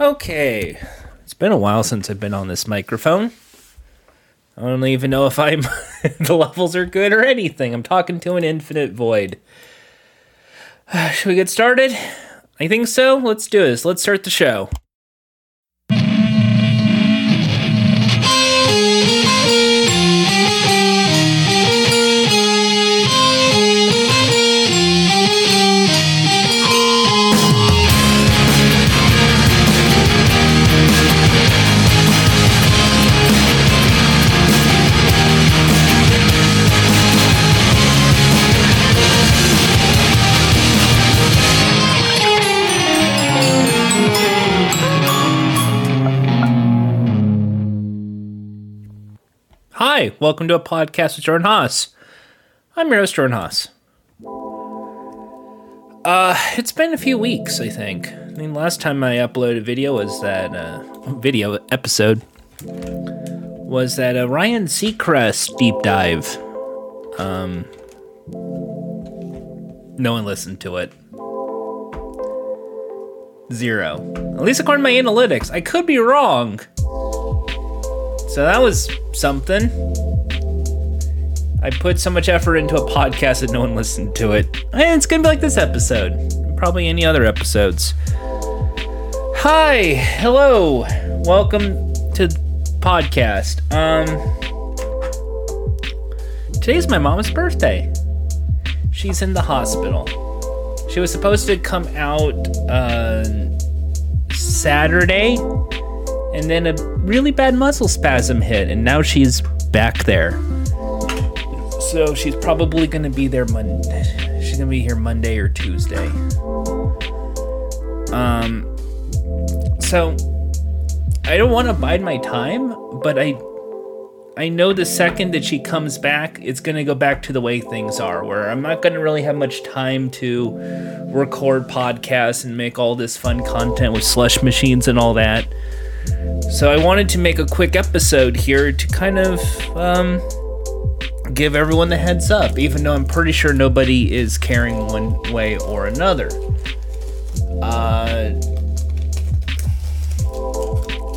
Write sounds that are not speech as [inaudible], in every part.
Okay, it's been a while since I've been on this microphone. I don't even know if I'm [laughs] the levels are good or anything. I'm talking to an infinite void. [sighs] should we get started? I think so. Let's do this. Let's start the show. Hi, welcome to a podcast with Jordan Haas. I'm your host, Jordan Haas. Uh, it's been a few weeks, I think. I mean, last time I uploaded a video was that uh, video episode was that uh, Ryan Seacrest deep dive. Um, no one listened to it. Zero. At least according to my analytics. I could be wrong. So that was something. I put so much effort into a podcast that no one listened to it. And it's gonna be like this episode. Probably any other episodes. Hi, hello, welcome to podcast. Um, today's my mom's birthday. She's in the hospital. She was supposed to come out uh, Saturday, and then a really bad muscle spasm hit, and now she's back there. So she's probably gonna be there Monday. She's gonna be here Monday or Tuesday. Um, so I don't want to bide my time, but I I know the second that she comes back, it's gonna go back to the way things are, where I'm not gonna really have much time to record podcasts and make all this fun content with slush machines and all that. So I wanted to make a quick episode here to kind of um, give everyone the heads up, even though I'm pretty sure nobody is caring one way or another. Uh,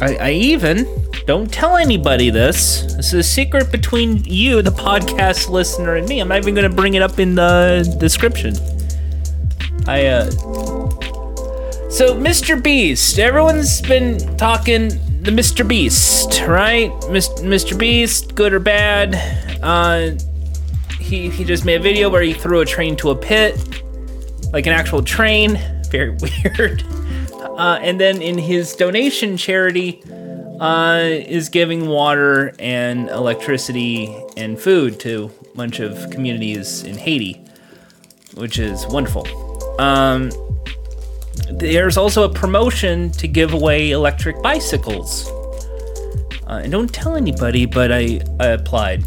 I, I even don't tell anybody this. This is a secret between you, the podcast listener, and me. I'm not even going to bring it up in the description. I uh. So Mr. Beast, everyone's been talking the Mr. Beast, right? Mr. Beast, good or bad? Uh, he he just made a video where he threw a train to a pit, like an actual train. [laughs] Very weird. [laughs] Uh, and then in his donation charity, uh, is giving water and electricity and food to a bunch of communities in Haiti, which is wonderful. Um, there's also a promotion to give away electric bicycles. Uh, and don't tell anybody, but I, I applied.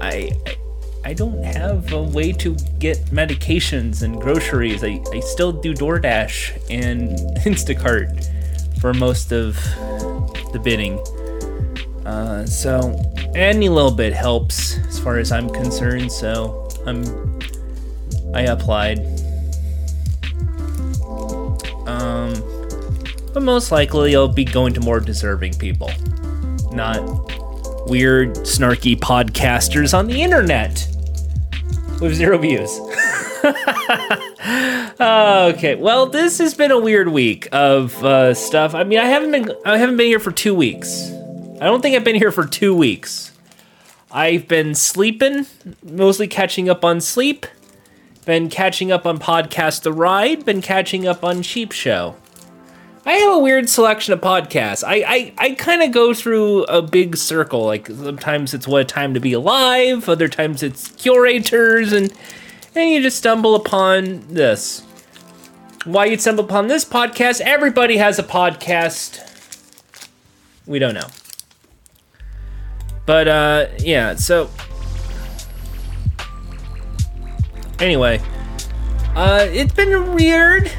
I, I don't have a way to get medications and groceries. I, I still do DoorDash and [laughs] Instacart for most of the bidding. Uh, so any little bit helps as far as I'm concerned. So I'm I applied. But most likely I'll be going to more deserving people, not weird, snarky podcasters on the internet with zero views. [laughs] okay, well, this has been a weird week of uh, stuff. I mean, I haven't been I haven't been here for two weeks. I don't think I've been here for two weeks. I've been sleeping, mostly catching up on sleep. Been catching up on podcast The Ride. Been catching up on Cheap Show. I have a weird selection of podcasts. I I, I kind of go through a big circle. Like sometimes it's what a time to be alive. Other times it's curators, and and you just stumble upon this. Why you'd stumble upon this podcast? Everybody has a podcast. We don't know. But uh, yeah. So anyway, uh, it's been weird.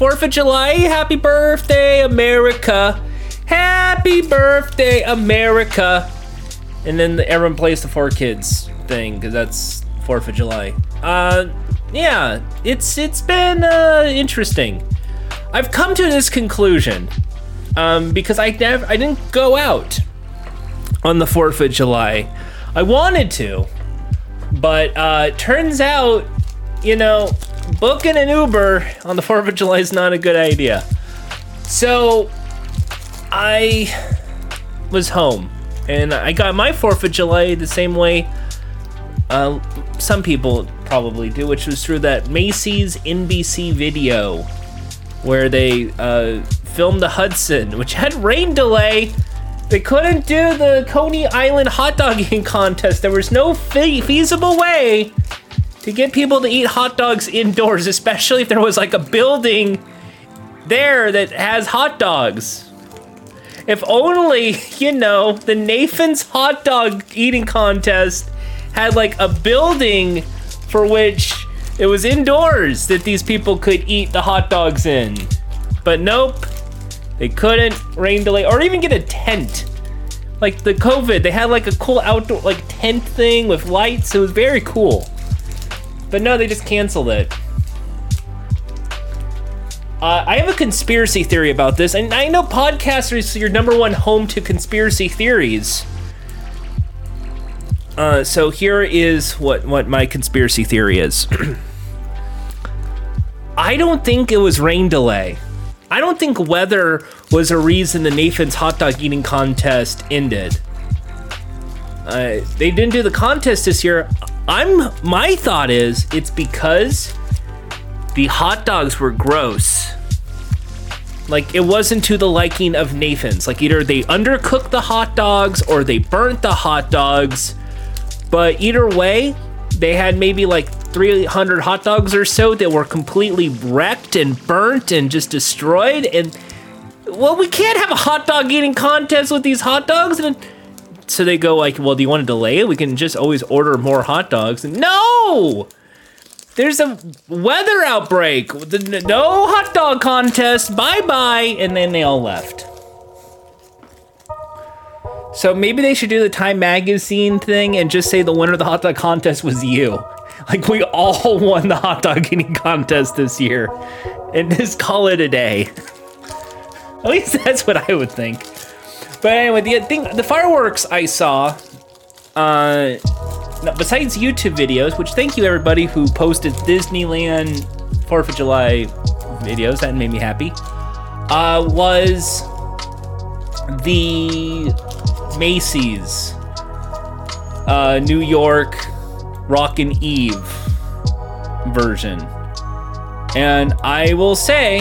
Fourth of July, happy birthday, America! Happy birthday, America! And then everyone plays the Four Kids thing because that's Fourth of July. Uh, yeah, it's it's been uh, interesting. I've come to this conclusion um, because I never, I didn't go out on the Fourth of July. I wanted to, but uh, turns out, you know, booking an Uber on the Fourth of July is not a good idea. So I was home, and I got my Fourth of July the same way uh, some people probably do, which was through that Macy's NBC video where they uh, filmed the Hudson, which had rain delay. They couldn't do the Coney Island hot dogging [laughs] contest. There was no fe- feasible way to get people to eat hot dogs indoors, especially if there was like a building there that has hot dogs. If only, [laughs] you know, the Nathan's hot dog eating contest had like a building for which it was indoors that these people could eat the hot dogs in. But nope, they couldn't rain delay or even get a tent. Like the COVID, they had like a cool outdoor like tent thing with lights. It was very cool. But no, they just canceled it. Uh, I have a conspiracy theory about this, and I know podcasters are your number one home to conspiracy theories. Uh, so here is what what my conspiracy theory is. [clears throat] I don't think it was rain delay. I don't think weather was a reason the Nathan's hot dog eating contest ended. Uh, they didn't do the contest this year. I'm my thought is it's because the hot dogs were gross. Like it wasn't to the liking of Nathan's. Like either they undercooked the hot dogs or they burnt the hot dogs but either way, they had maybe like 300 hot dogs or so that were completely wrecked and burnt and just destroyed. And well, we can't have a hot dog eating contest with these hot dogs. And so they go like, well, do you want to delay it? We can just always order more hot dogs. No, there's a weather outbreak. No hot dog contest. Bye bye. And then they all left. So maybe they should do the Time Magazine thing and just say the winner of the hot dog contest was you. [laughs] Like we all [laughs] won the hot dog eating contest this year, and just call it a day. [laughs] At least that's what I would think. But anyway, the thing, the fireworks I saw, uh, besides YouTube videos, which thank you everybody who posted Disneyland Fourth of July videos, that made me happy. Uh, was the Macy's, uh, New York Rockin' Eve version. And I will say,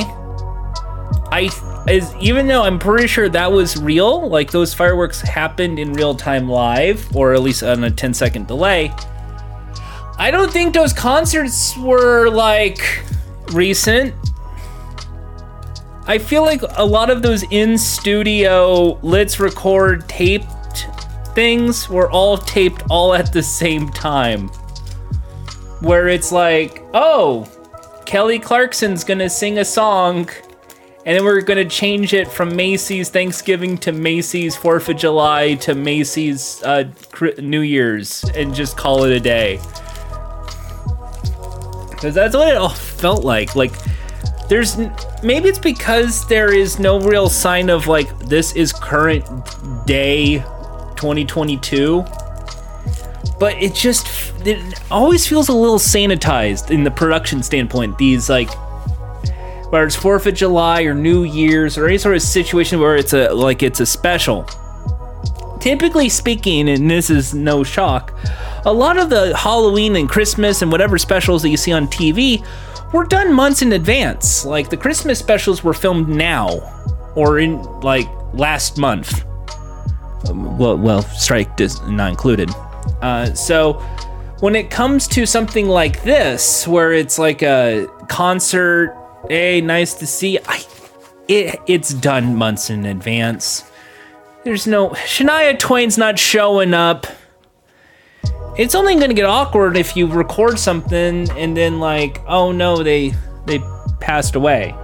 I is even though I'm pretty sure that was real, like those fireworks happened in real time live, or at least on a 10 second delay. I don't think those concerts were like recent. I feel like a lot of those in studio, let's record taped things were all taped all at the same time. Where it's like, oh, Kelly Clarkson's gonna sing a song, and then we're gonna change it from Macy's Thanksgiving to Macy's Fourth of July to Macy's uh, New Year's, and just call it a day. Because that's what it all felt like. Like, there's maybe it's because there is no real sign of like this is current day 2022 but it just it always feels a little sanitized in the production standpoint these like whether it's fourth of july or new year's or any sort of situation where it's a like it's a special typically speaking and this is no shock a lot of the halloween and christmas and whatever specials that you see on tv were done months in advance. Like the Christmas specials were filmed now, or in like last month. Um, well, well, strike is not included. Uh, so when it comes to something like this, where it's like a concert, hey, nice to see, I, it it's done months in advance. There's no Shania Twain's not showing up it's only to get awkward if you record something and then like, oh no, they they passed away.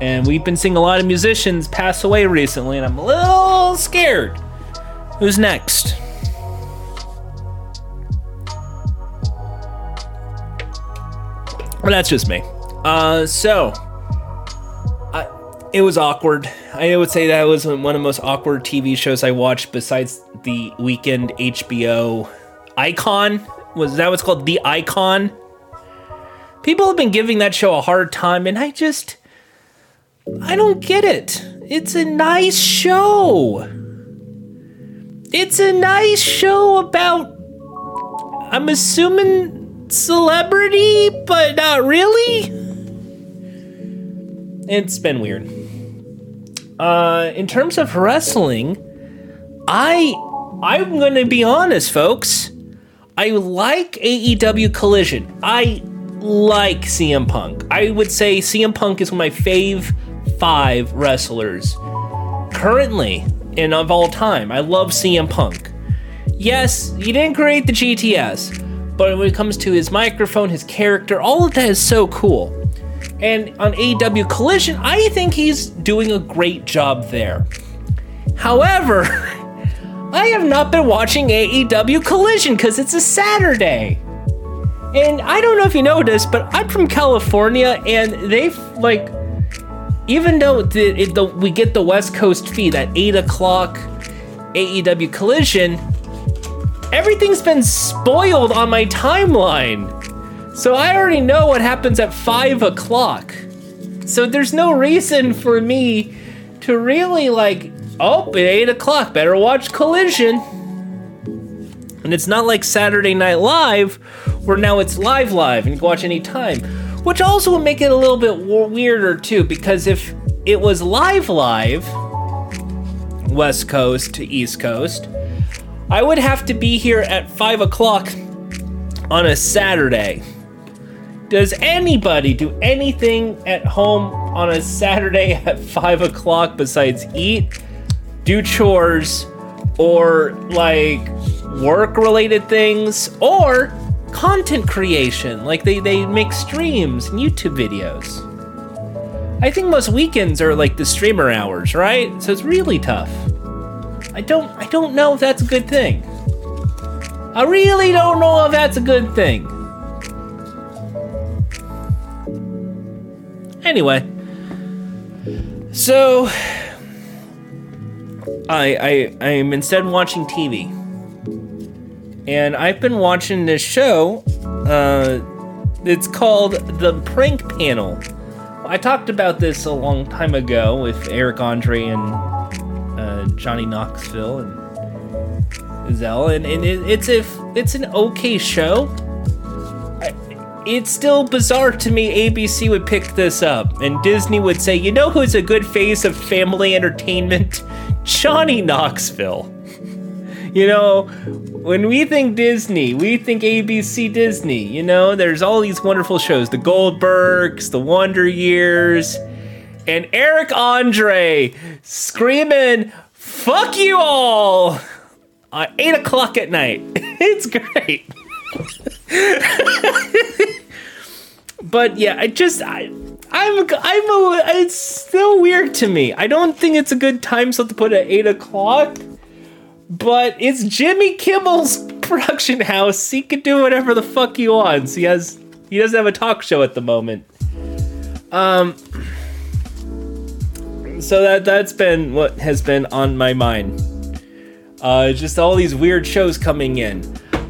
And we've been seeing a lot of musicians pass away recently, and I'm a little scared. Who's next? Well, that's just me. Uh, so I, it was awkward. I would say that was one of the most awkward TV shows I watched besides the Weeknd HBO Icon. Was that what's called? The Icon. People have been giving that show a hard time, and I just I don't get it. It's a nice show. It's a nice show about I'm assuming celebrity, but not really. It's been weird. Uh, in terms of wrestling, I I'm gonna be honest, folks. I like AEW Collision. I like CM Punk. I would say CM Punk is one of my fave five wrestlers currently and of all time. I love CM Punk. Yes, he didn't create the GTS, but when it comes to his microphone, his character, all of that is so cool. And on AEW Collision, I think he's doing a great job there. However, [laughs] I have not been watching AEW Collision because it's a Saturday. And I don't know if you this, but I'm from California and they've like even though the, the, we get the West Coast feed at 8 o'clock AEW Collision, everything's been spoiled on my timeline. So I already know what happens at 5 o'clock. So there's no reason for me to really like, oh, at 8 o'clock, better watch Collision. And it's not like Saturday Night Live, where now it's live live and you can watch any time which also would make it a little bit weirder too, because if it was live live, West Coast to East Coast, I would have to be here at 5 o'clock on a Saturday. Does anybody do anything at home on a Saturday [laughs] at 5 o'clock besides eat, do chores, or like work related things, or content creation. Like they, they make streams and YouTube videos. I think most weekends are like the streamer hours, right? So it's really tough. I don't I don't know if that's a good thing. I really don't know if that's a good thing. Anyway, so I I I'm instead watching TV and I've been watching this show. Uh, it's called The Prank Panel. I talked about this a long time ago with Eric Andre and Johnny Knoxville and Zell, and, and it, it's a it's an okay show. it's still bizarre to me. ABC would pick this up, and Disney would say, "You know who's a good face of family entertainment? [laughs] Johnny Knoxville." you know, when we think Disney, we think ABC Disney. You know, there's all these wonderful shows the Goldbergs, the Wonder Years, and Eric Andre screaming, fuck you all at 8 o'clock at night. [laughs] it's great. [laughs] but yeah, I just, I. I'm, I'm a, it's still weird to me. I don't think it's a good time slot to put at 8 o'clock but it's Jimmy Kimmel's [laughs] production house. He can do whatever the fuck he wants. He has he doesn't have a talk show at the moment. Um so that that's been what has been on my mind. Uh just all these weird shows coming in.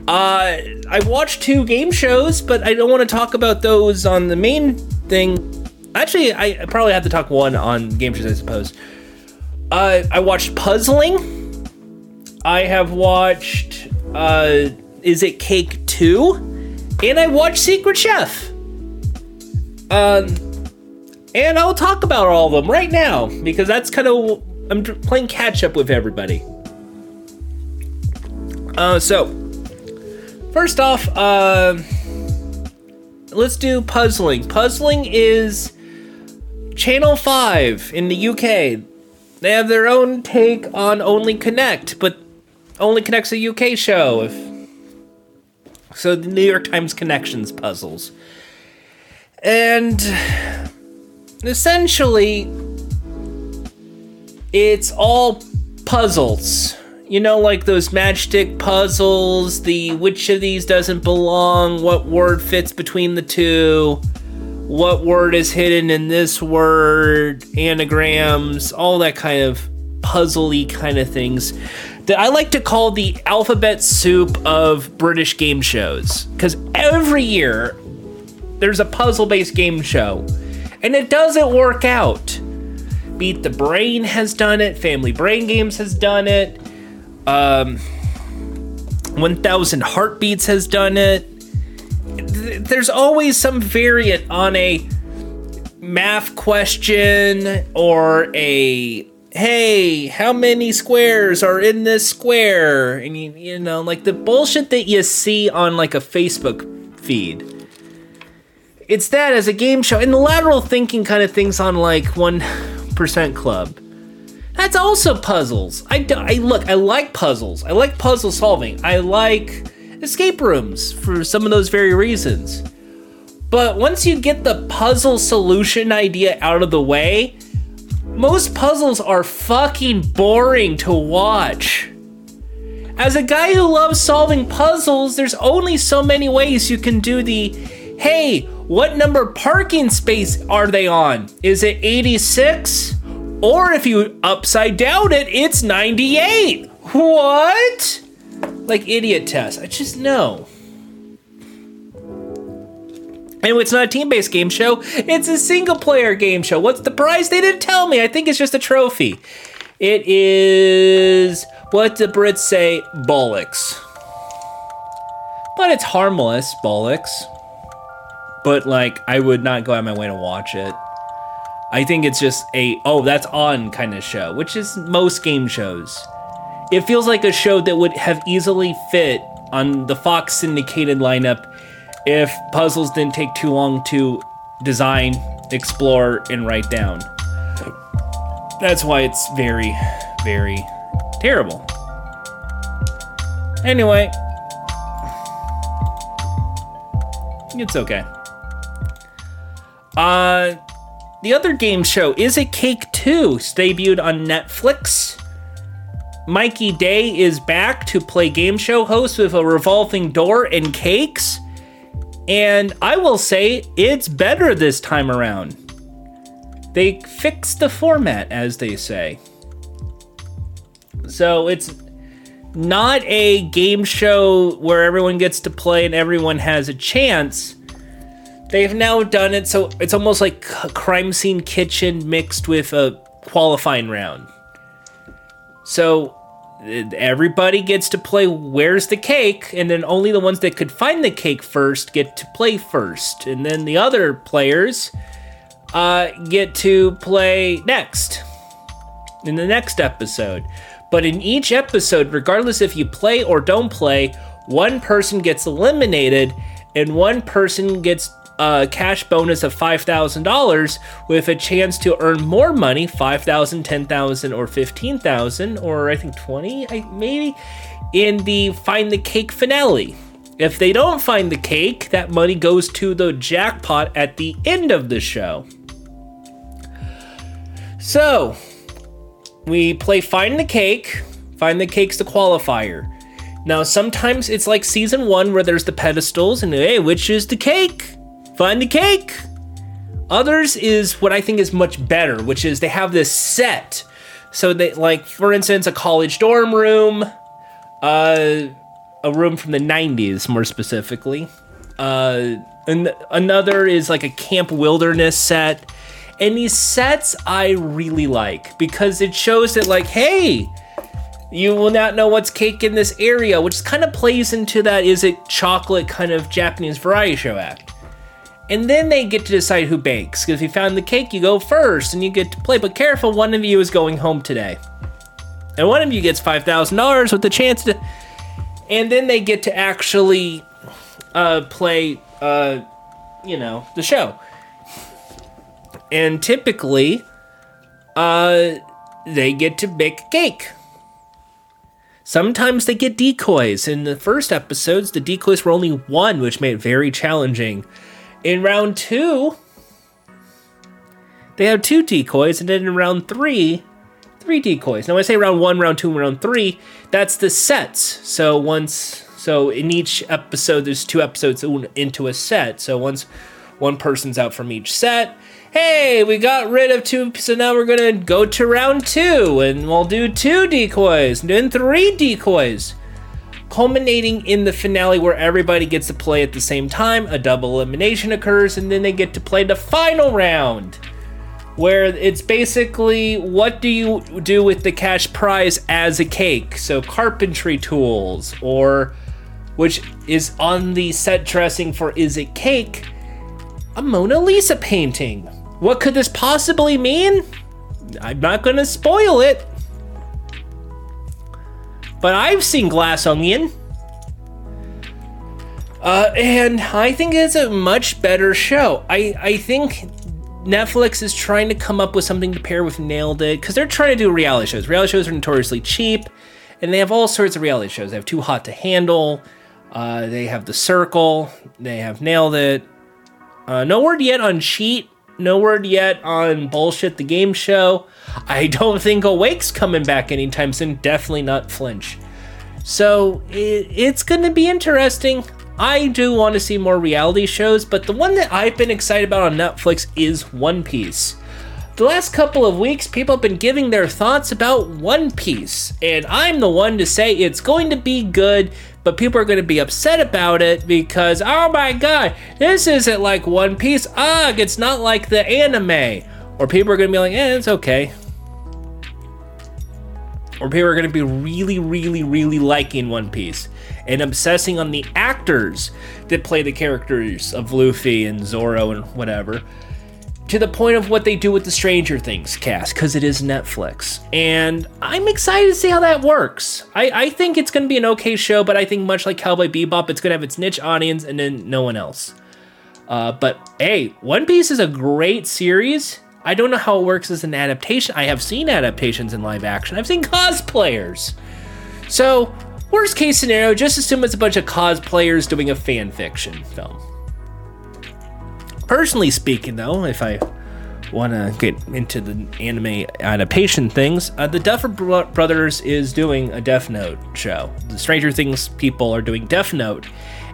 Uh I watched two game shows, but I don't want to talk about those on the main thing. Actually, I probably have to talk one on game shows, I suppose. Uh, I watched Puzzling I have watched uh, Is It Cake Too? And I watched Secret Chef. Um, and I'll talk about all of them right now because that's kind of I'm playing catch up with everybody. Uh, so first off, uh, let's do puzzling. Puzzling is Channel Five in the UK. They have their own take on Only Connect, but only connects a UK show. If so, the New York Times connections puzzles, and essentially, it's all puzzles. You know, like those matchstick puzzles. The which of these doesn't belong? What word fits between the two? what word is hidden in this word, anagrams, all that kind of puzzly kind of things that I like to call the alphabet soup of British game shows. Because every year there's a puzzle based game show, and it doesn't work out. Beat the Brain has done it, Family Brain Games has done it, um, 1000 Heartbeats has done it. There's always some variant on a math question or a hey, how many squares are in this square? And you, you know, like the bullshit that you see on like a Facebook feed. It's that as a game show, and the lateral thinking kind of things on like 1% Club. That's also puzzles. I, I look, I like puzzles. I like puzzle solving. I like escape rooms for some of those very reasons. But once you get the puzzle solution idea out of the way, most puzzles are fucking boring to watch. As a guy who loves solving puzzles, there's only so many ways you can do the hey, what number parking space are they on? Is it 86? Or if you upside down it, it's 98. What? Like idiot test. I just know. Anyway, it's not a team based game show, it's a single player game show. What's the prize? They didn't tell me. I think it's just a trophy. It is what the Brits say bollocks. But it's harmless, bollocks. But like, I would not go out of my way to watch it. I think it's just a, oh, that's on kind of show, which is most game shows. It feels like a show that would have easily fit on the Fox syndicated lineup if puzzles didn't take too long to design, explore, and write down. That's why it's very, very terrible. Anyway, it's okay. Uh, the other game show is it Cake Too, debuted on Netflix. Mikey Day is back to play game show host with a revolving door and cakes. And I will say it's better this time around. They fixed the format, as they say. So it's not a game show where everyone gets to play and everyone has a chance. They've now done it so it's almost like a crime scene kitchen mixed with a qualifying round. So everybody gets to play where's the cake and then only the ones that could find the cake first get to play first and then the other players uh, get to play next in the next episode but in each episode regardless if you play or don't play one person gets eliminated and one person gets a cash bonus of $5,000 with a chance to earn more money 5,000, 10,000 or 15,000 or I think 20 maybe in the find the cake finale. If they don't find the cake, that money goes to the jackpot at the end of the show. So, we play Find the Cake. Find the Cake's the qualifier. Now, sometimes it's like season one where there's the pedestals and hey, which is the cake? Find the cake. Others is what I think is much better, which is they have this set. So they like, for instance, a college dorm room, uh, a room from the '90s, more specifically. Uh, and another is like a camp wilderness set. And these sets I really like because it shows that like, hey, you will not know what's cake in this area, which kind of plays into that is it chocolate kind of Japanese variety show act. And then they get to decide who bakes. Because if you found the cake, you go first and you get to play. But careful, one of you is going home today. And one of you gets $5,000 with the chance to. And then they get to actually uh, play, uh, you know, the show. And typically, uh, they get to bake a cake. Sometimes they get decoys. In the first episodes, the decoys were only one, which made it very challenging. In round two, they have two decoys, and then in round three, three decoys. Now, when I say round one, round two, and round three, that's the sets. So once, so in each episode, there's two episodes into a set. So once One person's out from each set. Hey, we got rid of two, so now we're gonna go to round two, and we'll do two decoys, and then three decoys culminating in the finale where everybody gets to play at the same time. A double elimination occurs, and then they get to play the final round, where it's basically what do you do with the cash prize as a cake? So, carpentry tools, or which is on the set dressing for Is It Cake? A Mona Lisa painting. What could this possibly mean? I'm not gonna spoil it. But I've seen Glass Onion. Uh, and I think it's a much better show. I, I think Netflix is trying to come up with something to pair with Nailed It because they're trying to do reality shows. Reality shows are notoriously cheap, and they have all sorts of reality shows. They have Too Hot to Handle, uh, they have The Circle, they have Nailed It. Uh, no word yet on Cheat, no word yet on Bullshit the Game Show. I don't think Awake's coming back anytime soon. Definitely not Flinch. So it, it's going to be interesting. I do want to see more reality shows, but the one that I've been excited about on Netflix is One Piece. The last couple of weeks, people have been giving their thoughts about One Piece, and I'm the one to say it's going to be good, but people are going to be upset about it because, oh my god, this isn't like One Piece. Ugh, it's not like the anime. Or people are going to be like, eh, it's okay. Or people are going to be really, really, really liking One Piece and obsessing on the actors that play the characters of Luffy and Zoro and whatever to the point of what they do with the Stranger Things cast because it is Netflix. And I'm excited to see how that works. I, I think it's going to be an okay show, but I think much like Cowboy Bebop, it's going to have its niche audience and then no one else. Uh, but hey, One Piece is a great series. I don't know how it works as an adaptation. I have seen adaptations in live action. I've seen cosplayers. So, worst case scenario, just assume it's a bunch of cosplayers doing a fan fiction film. Personally speaking, though, if I want to get into the anime adaptation things, uh, the Duffer Brothers is doing a Death Note show. The Stranger Things people are doing Death Note,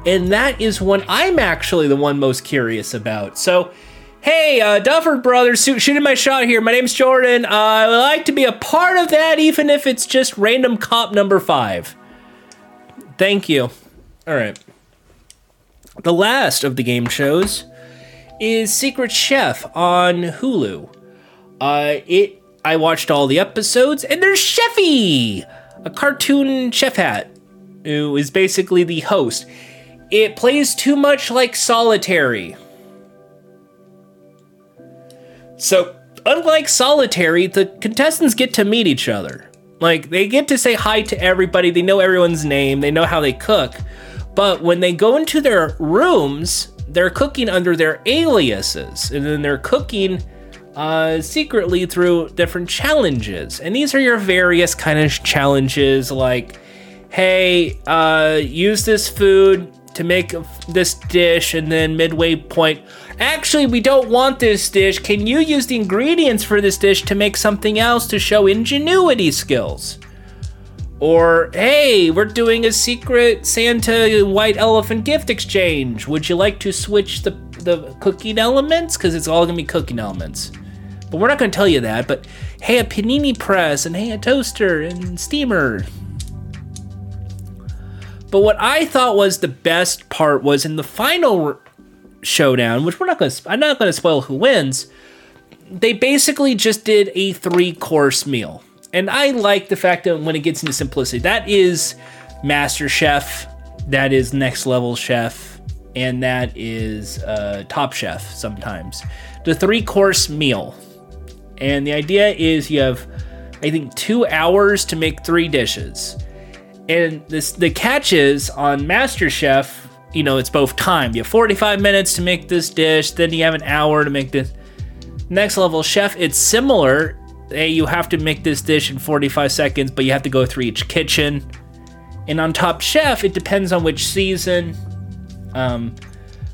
and that is one I'm actually the one most curious about. So, hey, uh, Duffer Brothers, shooting my shot here. My name's Jordan. Uh, I would like to be a part of that, even if it's just random cop number five. Thank you. All right. The last of the game shows is Secret Chef on Hulu. Uh, it I watched all the episodes, and there's Chefy, a cartoon chef hat, who is basically the host. It plays too much like Solitary. So, unlike Solitary, the contestants get to meet each other. Like, they get to say hi to everybody, they know everyone's name, they know how they cook. But when they go into their rooms, they're cooking under their aliases, and then they're cooking uh, secretly through different challenges. And these are your various kind of challenges, like, hey, uh, use this food to make this dish, and then midway point, actually, we don't want this dish. Can you use the ingredients for this dish to make something else to show ingenuity skills? Or, hey, we're doing a secret Santa white elephant gift exchange. Would you like to switch the, the cooking elements? Because it's all gonna be cooking elements. But we're not gonna tell you that. But hey, a panini press, and hey, a toaster, and steamer. But what I thought was the best part was in the final showdown, which we're not gonna, I'm not gonna spoil who wins. They basically just did a three course meal and I like the fact that when it gets into simplicity, that is Master Chef, that is Next Level Chef, and that is uh, Top Chef sometimes. The three course meal. And the idea is you have, I think, two hours to make three dishes. And this the catch is on Master Chef, you know, it's both time. You have 45 minutes to make this dish, then you have an hour to make this. Next level chef, it's similar hey, you have to make this dish in 45 seconds, but you have to go through each kitchen. And on Top Chef, it depends on which season. Um,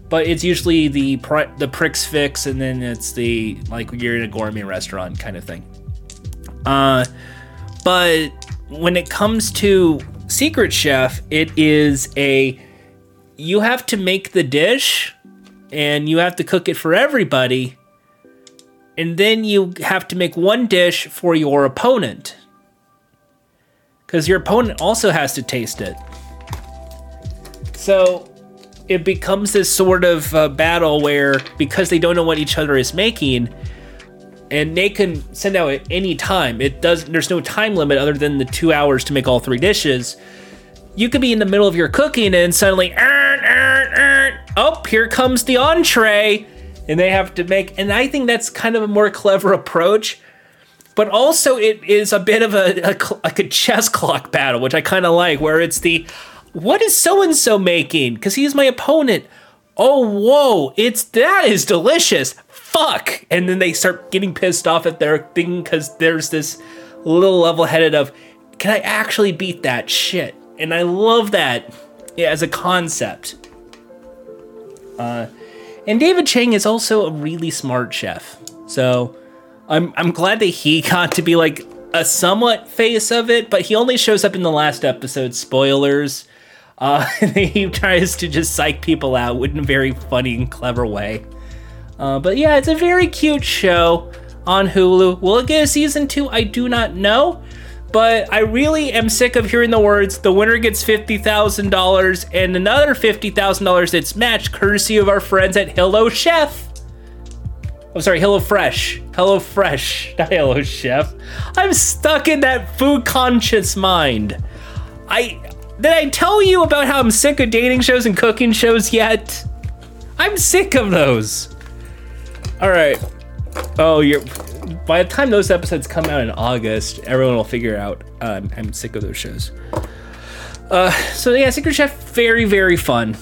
but it's usually the the Prix Fixe, and then it's the like you're in a gourmet restaurant kind of thing. Uh, but when it comes to Secret Chef, it is a you have to make the dish and you have to cook it for everybody. And then you have to make one dish for your opponent. Because your opponent also has to taste it. So it becomes this sort of uh, battle where, because they don't know what each other is making, and they can send out at any time. It does. There's no time limit other than the two hours to make all three dishes. You could be in the middle of your cooking and suddenly, "Arr, arr, arr." oh, here comes the entree, and they have to make. And I think that's kind of a more clever approach. But also, it is a bit of a, a like a chess clock battle, which I kind of like, where it's the what is so and so making? Because he's my opponent. Oh, whoa! It's that is delicious fuck and then they start getting pissed off at their thing because there's this little level headed of can i actually beat that shit and i love that as a concept uh, and david chang is also a really smart chef so I'm, I'm glad that he [laughs] got to be like a somewhat face of it but he only shows up in the last episode spoilers uh, [laughs] he tries to just psych people out in a very funny and clever way uh, but yeah, it's a very cute show on Hulu. Will it get a season two? I do not know. But I really am sick of hearing the words the winner gets $50,000 and another $50,000 that's matched courtesy of our friends at Hello Chef. I'm sorry, Hello Fresh. Hello Fresh, [laughs] not Hello Chef. I'm stuck in that food conscious mind. I did I tell you about how I'm sick of dating shows and cooking shows yet? I'm sick of those. All right. Oh, you're. By the time those episodes come out in August, everyone will figure out. Uh, I'm sick of those shows. Uh, so yeah, Secret Chef, very very fun.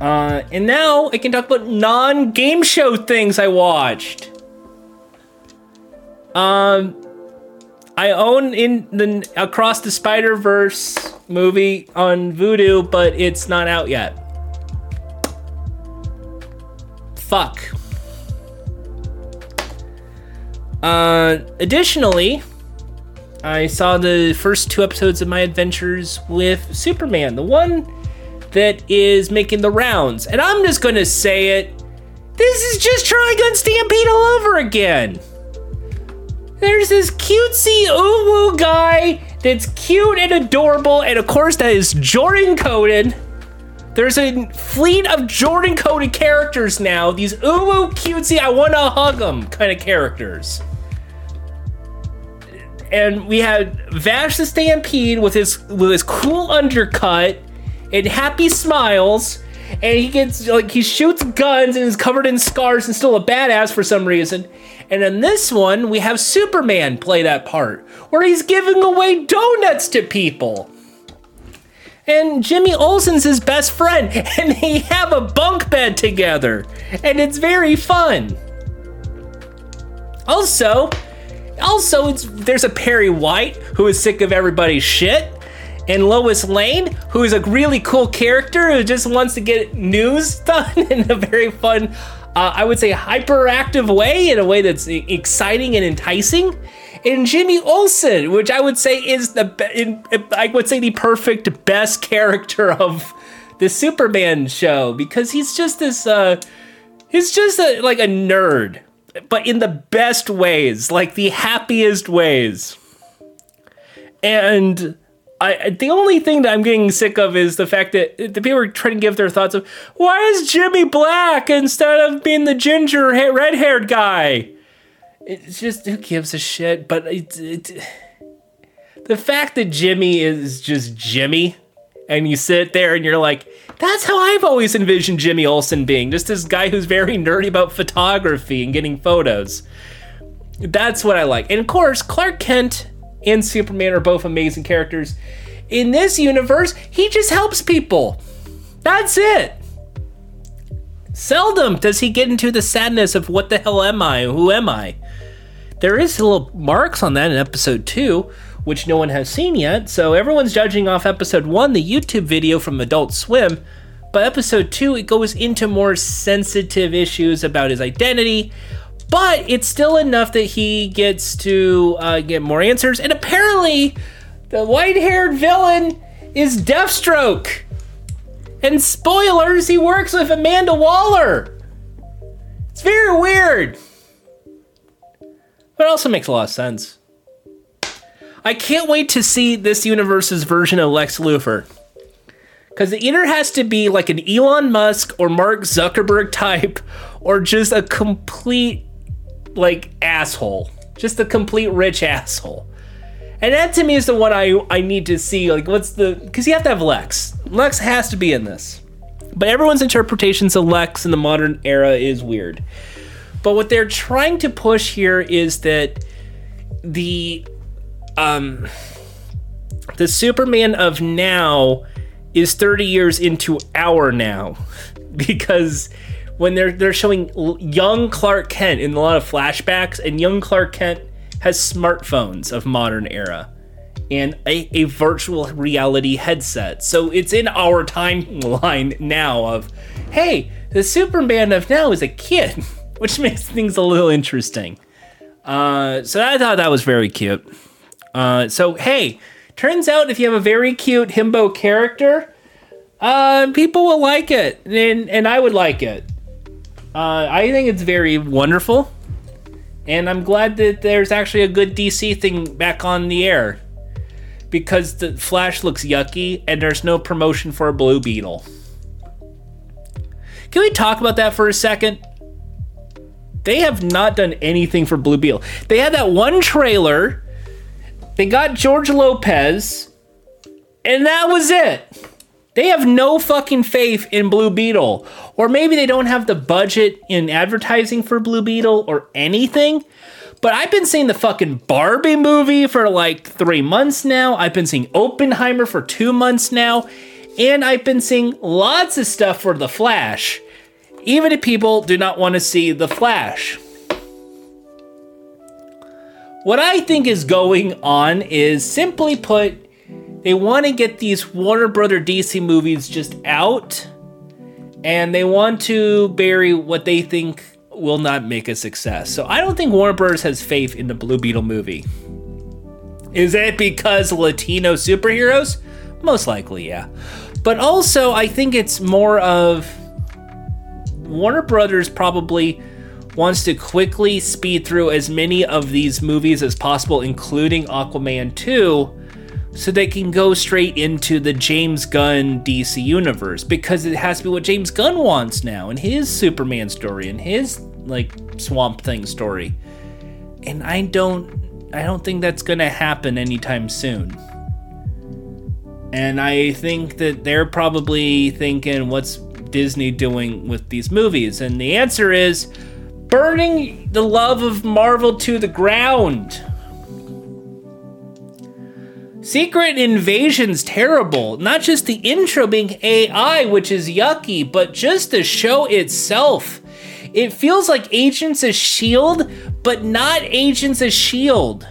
Uh, and now I can talk about non-game show things I watched. Um, I own in the Across the Spider Verse movie on Vudu, but it's not out yet. Fuck. Uh, additionally, I saw the first two episodes of my adventures with Superman, the one that is making the rounds. And I'm just gonna say it this is just Trigun Stampede all over again. There's this cutesy uwu guy that's cute and adorable, and of course, that is Jordan coded. There's a fleet of Jordan coded characters now. These uwu cutesy, I wanna hug them kind of characters and we had Vash the Stampede with his with his cool undercut and happy smiles, and he gets like he shoots guns and is covered in scars and still a badass for some reason. And in this one, we have Superman play that part where he's giving away donuts to people. And Jimmy Olsen's his best friend, [laughs] and they have a bunk bed together, and it's very fun. Also, also, it's there's a Perry White who is sick of everybody's shit, and Lois Lane, who is a really cool character who just wants to get news [laughs] done in a very fun, uh, I would say, hyperactive way, in a way that's exciting and enticing. And Jimmy Olsen, which I would say is the in, I would say the perfect best character [laughs] of the Superman show because he's just this uh he's just a, like a nerd but in the best ways, like the happiest ways. And I the only thing that I'm getting sick of is the fact that uh, the people are trying to give their thoughts of why is Jimmy black instead of being the ginger red haired guy. It's just who gives a shit. But it, it, the fact that Jimmy is just Jimmy, and you sit there and you're like, that's how I've always envisioned Jimmy Olsen being just this guy who's very nerdy about photography and getting photos. That's what I like. And of course, Clark Kent and Superman are both amazing characters. In this universe, he just helps people. That's it. Seldom does he get into the sadness of what the hell am I? Who am I? There is little marks on that in episode 2 which no one has seen yet. So everyone's judging off episode one, the YouTube video from Adult Swim. But episode two, it goes into more sensitive issues about his identity. But it's still enough that he gets to uh, get more answers. And apparently, the white haired villain is Deathstroke. And spoilers, he works with Amanda Waller. It's very weird. But it also makes a lot of sense. I can't wait to see this universe's version of Lex Luthor. Because it either has to be like an Elon Musk or Mark Zuckerberg type, or just a complete, like, asshole. Just a complete rich asshole. And that to me is the one I, I need to see. Like, what's the. Because you have to have Lex. Lex has to be in this. But everyone's interpretations of Lex in the modern era is weird. But what they're trying to push here is that the um the Superman of now is 30 years into our now [laughs] because when they're they're showing young Clark Kent in a lot of flashbacks and young Clark Kent has smartphones of modern era and a, a virtual reality headset. So it's in our timeline now of hey, the Superman of now is a kid. [laughs] which makes things a little interesting. Uh, so I thought that was very cute. Uh, so hey, turns out if you have a very cute himbo character, uh, people will like it, and and I would like it. Uh, I think it's very wonderful, and I'm glad that there's actually a good DC thing back on the air, because the Flash looks yucky, and there's no promotion for a Blue Beetle. Can we talk about that for a second? They have not done anything for Blue Beetle. They had that one trailer. They got George Lopez, and that was it. They have no fucking faith in Blue Beetle. Or maybe they don't have the budget in advertising for Blue Beetle or anything. But I've been seeing the fucking Barbie movie for like three months now. I've been seeing Oppenheimer for two months now. And I've been seeing lots of stuff for The Flash even if people do not want to see The Flash. What I think is going on is simply put, they want to get these Warner Brother DC movies just out, and they want to bury what they think will not make a success. So I don't think Warner Brothers has faith in the Blue Beetle movie. Is it because Latino superheroes? Most likely, yeah. But also, I think it's more of Warner Brothers probably wants to quickly speed through as many of these movies as possible, including Aquaman 2, so they can go straight into the James Gunn DC universe because it has to be what James Gunn wants now and his Superman story and his like Swamp Thing story. And I don't I don't think that's going to happen anytime soon. And I think that they're probably thinking what's Disney doing with these movies? And the answer is burning the love of Marvel to the ground. Secret Invasion's terrible. Not just the intro being AI, which is yucky, but just the show itself. It feels like Agents of S.H.I.E.L.D., but not Agents of S.H.I.E.L.D.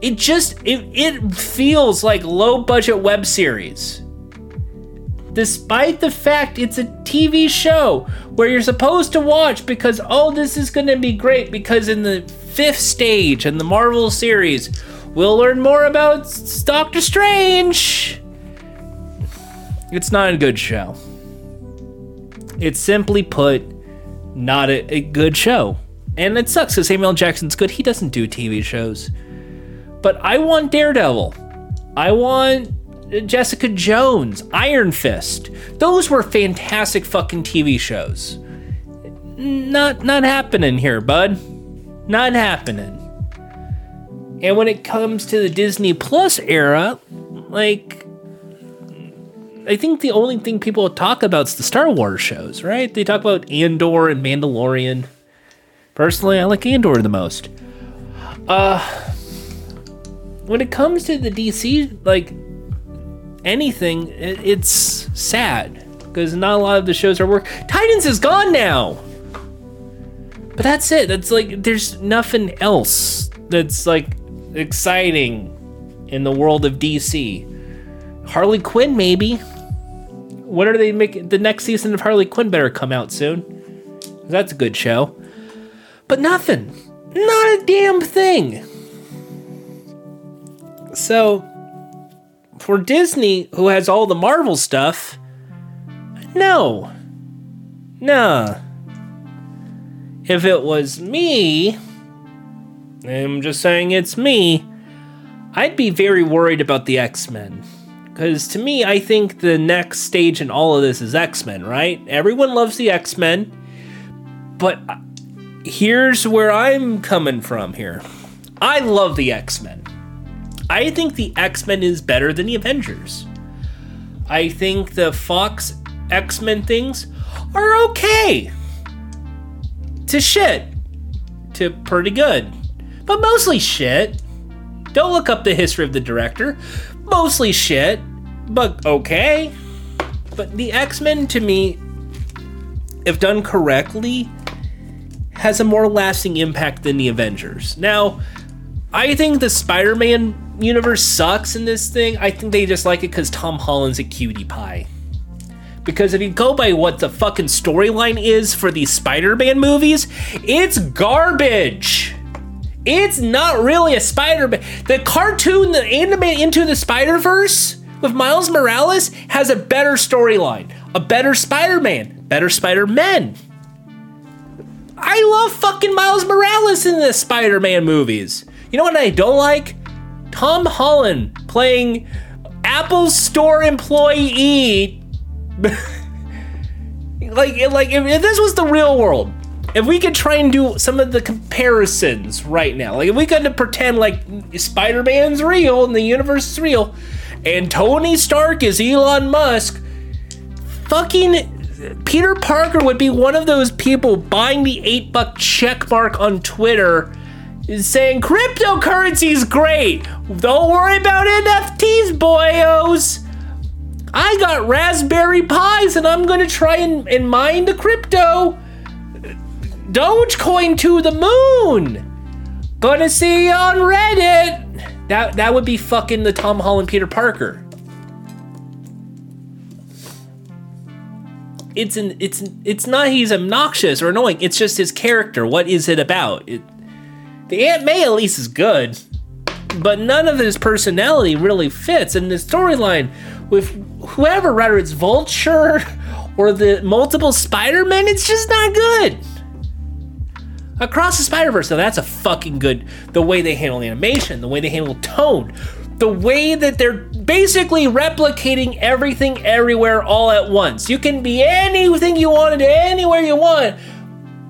It just, it, it feels like low budget web series despite the fact it's a TV show where you're supposed to watch because, oh, this is going to be great. Because in the fifth stage in the Marvel series, we'll learn more about Doctor Strange. It's not a good show. It's simply put, not a, a good show. And it sucks because Samuel Jackson's good. He doesn't do TV shows. But I want Daredevil. I want Jessica Jones, Iron Fist. Those were fantastic fucking TV shows. Not not happening here, bud. Not happening. And when it comes to the Disney Plus era, like I think the only thing people talk about is the Star Wars shows, right? They talk about Andor and Mandalorian. Personally, I like Andor the most. Uh when it comes to the DC like anything, it's sad because not a lot of the shows are work. Titans is gone now. But that's it. That's like there's nothing else that's like exciting in the world of DC. Harley Quinn maybe. When are they making the next season of Harley Quinn better come out soon? That's a good show. But nothing. Not a damn thing. So for Disney, who has all the Marvel stuff, No. Nah. If it was me, I'm just saying it's me, I'd be very worried about the X Men. Because to me, I think the next stage in all of this is X Men, right? Everyone loves the X Men. But uh, here's where I'm coming from here I love the X Men. I think the X Men is better than the Avengers. I think the Fox X Men things are okay. To shit. To pretty good. But mostly shit. Don't look up the history of the director. Mostly shit, but okay. But the X Men, to me, if done correctly, has a more lasting impact than the Avengers. Now, I think the Spider Man universe sucks in this thing. I think they just like it because Tom Holland's a cutie pie. Because if you go by what the fucking storyline is for these Spider Man movies, it's garbage. It's not really a Spider Man. The cartoon, the anime Into the Spider Verse with Miles Morales has a better storyline, a better Spider Man, better Spider Men. I love fucking Miles Morales in the Spider Man movies. You know what I don't like? Tom Holland playing Apple Store employee. [laughs] like, like if, if this was the real world, if we could try and do some of the comparisons right now, like if we could pretend like Spider Man's real and the universe is real, and Tony Stark is Elon Musk, fucking Peter Parker would be one of those people buying the eight buck check mark on Twitter saying cryptocurrency is great. Don't worry about NFTs, boyos. I got Raspberry Pis and I'm gonna try and, and mine the crypto. Dogecoin to the moon. Gonna see on Reddit. That that would be fucking the Tom Holland Peter Parker. It's an it's it's not he's obnoxious or annoying. It's just his character. What is it about? It, the Aunt May at least is good, but none of his personality really fits. And the storyline with whoever, whether it's Vulture or the multiple Spider-Men, it's just not good. Across the Spider Verse, now that's a fucking good. The way they handle animation, the way they handle tone, the way that they're basically replicating everything everywhere all at once. You can be anything you wanted anywhere you want,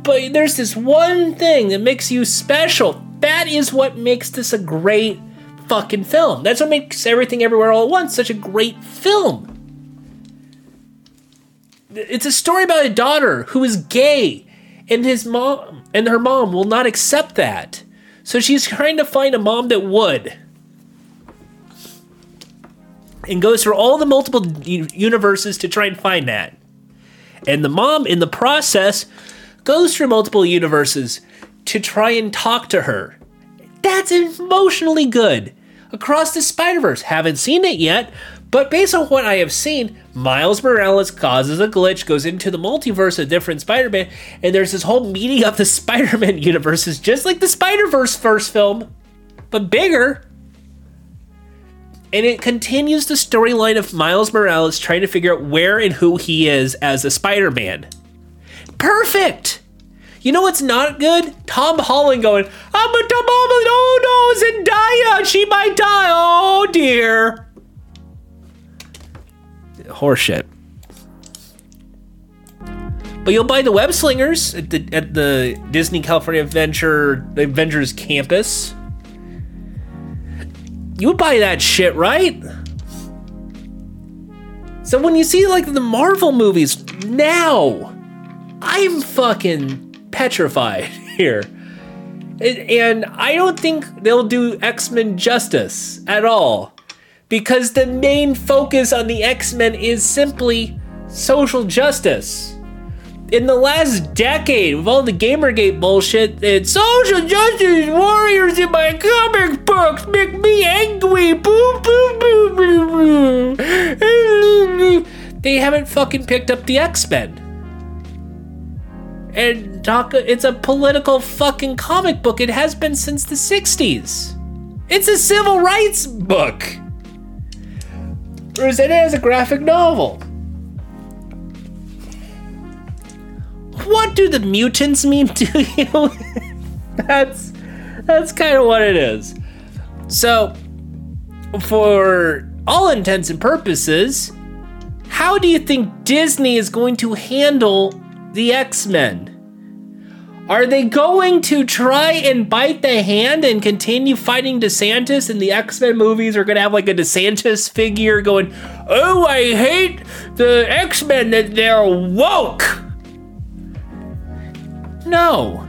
but there's this one thing that makes you special. That is what makes this a great fucking film. That's what makes everything everywhere all at once such a great film. It's a story about a daughter who is gay and his mom and her mom will not accept that. So she's trying to find a mom that would. And goes through all the multiple universes to try and find that. And the mom, in the process, goes through multiple universes to try and talk to her. That's emotionally good. Across the Spider Verse, haven't seen it yet, but based on what I have seen, Miles Morales causes a glitch, goes into the multiverse of different Spider Man, and there's this whole meeting of the [laughs] Spider Man universes, just like the Spider Verse first film, but bigger. And it continues the storyline of Miles Morales trying to figure out where and who he is as a Spider Man. Perfect! You know what's not good? Tom Holland going, I'm a Tom oh no, Zendaya, she might die, oh dear horseshit. But you'll buy the web slingers at the at the Disney California Adventure the Avengers campus. You would buy that shit, right? So when you see like the Marvel movies now, I'm fucking petrified [laughs] here. And I don't think they'll do X Men justice at all because the main focus on the X Men is simply social justice. In the last decade, with all the Gamergate bullshit, it's social justice warriors in my comic books make me angry. Boom, boom, boom, boom, boom. [laughs] They haven't fucking picked up the X Men. And talk, it's a political fucking comic book. It has been since the 60s. It's a civil rights book. Rosetta is a graphic novel. what do the mutants mean to you? [laughs] that's that's kind of what it is. So, for all intents and purposes, how do you think Disney is going to handle the X Men? Are they going to try and bite the hand and continue fighting DeSantis? And the X Men movies are going to have like a DeSantis figure going, Oh, I hate the X Men that they're woke. No,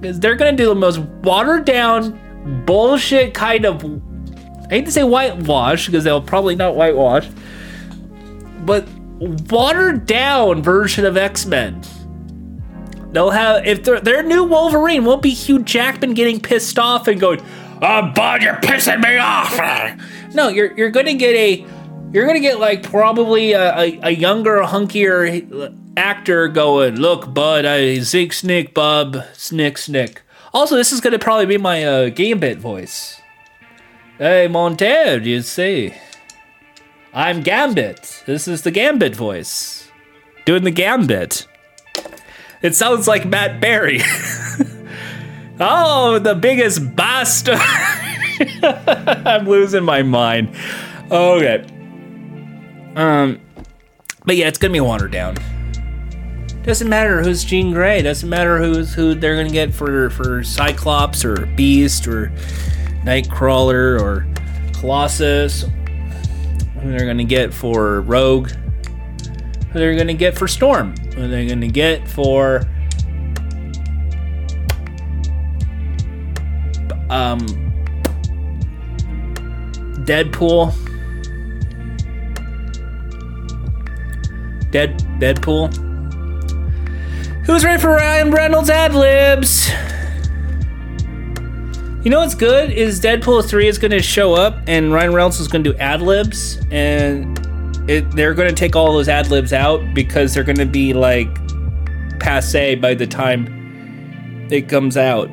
because they're going to do the most watered down bullshit kind of. I hate to say whitewash because they'll probably not whitewash, but watered down version of X Men They'll have if their new Wolverine won't be Hugh Jackman getting pissed off and going, "Oh, Bud, you're pissing me off." [laughs] No, you're you're gonna get a you're gonna get like probably a, a, a younger, hunkier actor going, "Look, Bud, I zig snick, bub, snick snick." Also, this is gonna probably be my uh, Gambit voice. Hey, Montel, you see? I'm Gambit. This is the Gambit voice. Doing the Gambit. It sounds like Matt Berry. [laughs] oh, the biggest bastard. [laughs] I'm losing my mind. Okay. Um, but yeah, it's gonna be watered down. Doesn't matter who's Jean Grey. Doesn't matter who's who they're gonna get for for Cyclops or Beast or Nightcrawler or Colossus. Who they're gonna get for Rogue they're going to get for Storm, who they're going to get for um, Deadpool. Dead Deadpool. Who's ready for Ryan Reynolds ad libs? You know what's good is Deadpool 3 is going to show up and Ryan Reynolds is going to do ad libs and it, they're going to take all those ad libs out because they're going to be like passe by the time it comes out.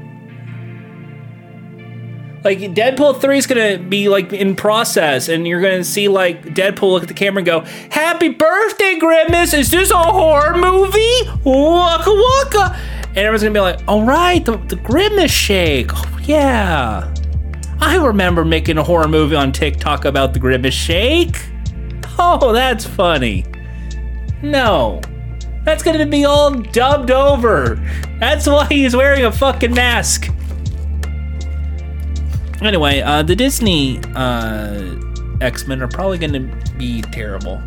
Like Deadpool 3 is gonna be like in process, and you're gonna see like Deadpool look at the camera and go, Happy birthday, Grimace! Is this a horror movie? Waka waka! And everyone's gonna be like, Alright, the, the Grimace shake. Oh, yeah. I remember making a horror movie on TikTok about the Grimace shake. Oh, that's funny. No. That's gonna be all dubbed over. That's why he's wearing a fucking mask. Anyway, uh, the Disney uh, X Men are probably gonna be terrible.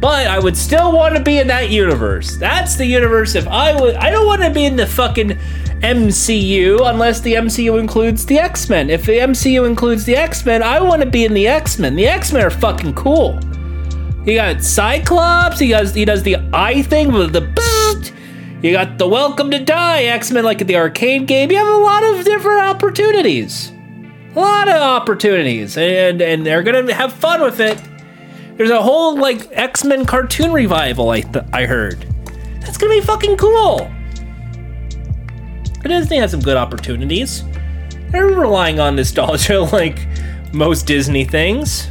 But I would still want to be in that universe. That's the universe. If I would, I don't want to be in the fucking MCU unless the MCU includes the X Men. If the MCU includes the X Men, I want to be in the X Men. The X Men are fucking cool. You got Cyclops. He does he does the eye thing with the. You got the Welcome to Die X Men like at the arcade game. You have a lot of different opportunities. A lot of opportunities, and and they're gonna have fun with it. There's a whole like X Men cartoon revival. I th- I heard. That's gonna be fucking cool. But Disney has some good opportunities. They're relying on nostalgia [laughs] like most Disney things,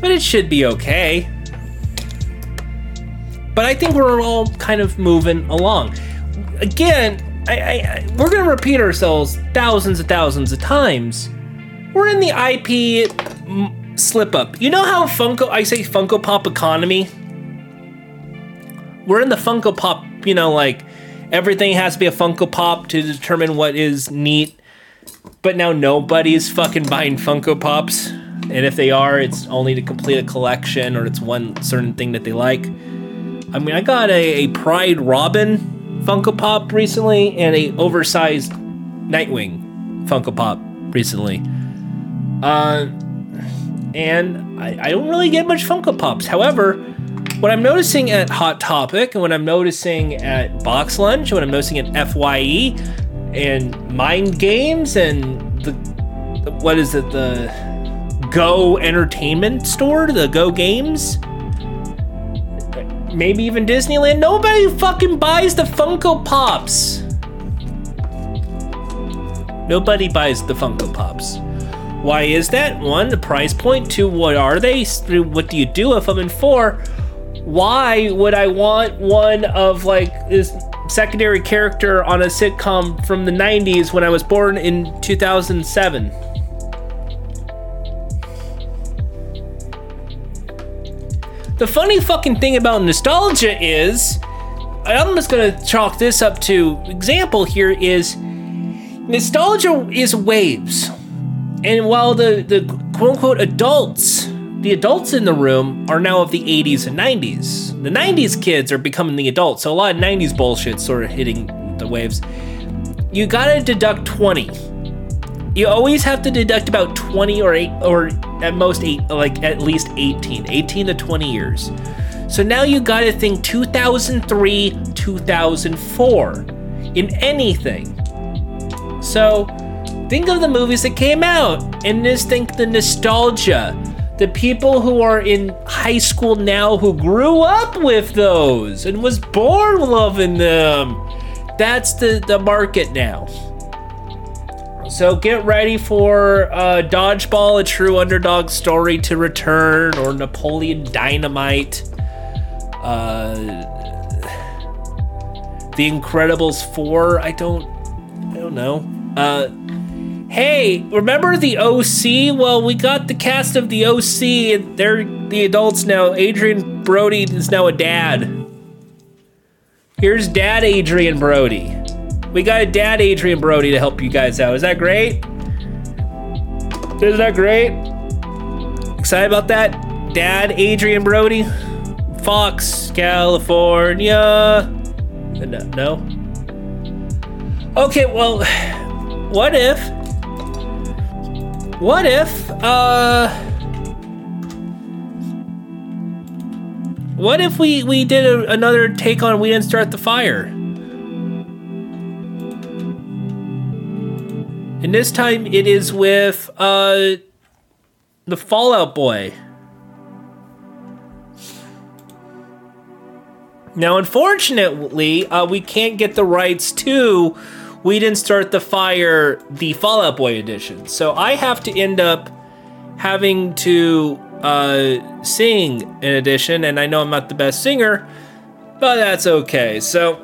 but it should be okay. But I think we're all kind of moving along. Again, I, I, we're gonna repeat ourselves thousands and thousands of times. We're in the IP slip up. You know how Funko, I say Funko Pop economy? We're in the Funko Pop, you know, like everything has to be a Funko Pop to determine what is neat. But now nobody's fucking buying Funko Pops. And if they are, it's only to complete a collection or it's one certain thing that they like. I mean, I got a, a Pride Robin Funko Pop recently and a oversized Nightwing Funko Pop recently. Uh, and I, I don't really get much Funko Pops. However, what I'm noticing at Hot Topic and what I'm noticing at Box Lunch, and what I'm noticing at FYE and Mind Games and the what is it the Go Entertainment Store, the Go Games, maybe even Disneyland. Nobody fucking buys the Funko Pops. Nobody buys the Funko Pops. Why is that? One, the price point. Two, what are they? Three, what do you do with them? And four, why would I want one of like this secondary character on a sitcom from the 90s when I was born in 2007? The funny fucking thing about nostalgia is, I'm just gonna chalk this up to example here is nostalgia is waves. And while the, the quote unquote adults, the adults in the room are now of the 80s and 90s. The 90s kids are becoming the adults, so a lot of 90s bullshit sort of hitting the waves. You gotta deduct 20. You always have to deduct about 20 or 8 or at most 8 like at least 18. 18 to 20 years. So now you gotta think 2003, 2004 in anything. So think of the movies that came out and just think the nostalgia. The people who are in high school now who grew up with those and was born loving them. That's the, the market now. So get ready for uh, Dodgeball, a true underdog story to return, or Napoleon Dynamite. Uh, the Incredibles 4, I don't I don't know. Uh Hey, remember the OC? Well, we got the cast of the OC and they're the adults now. Adrian Brody is now a dad. Here's dad Adrian Brody. We got a dad Adrian Brody to help you guys out. Is that great? Isn't that great? Excited about that? Dad Adrian Brody? Fox, California. No. no? Okay, well, [sighs] what if? What if, uh. What if we, we did a, another take on We Didn't Start the Fire? And this time it is with, uh. The Fall Out Boy. Now, unfortunately, uh, we can't get the rights to We Didn't Start the Fire, the Fall Out Boy edition. So I have to end up having to uh, sing an edition, and I know I'm not the best singer, but that's okay. So.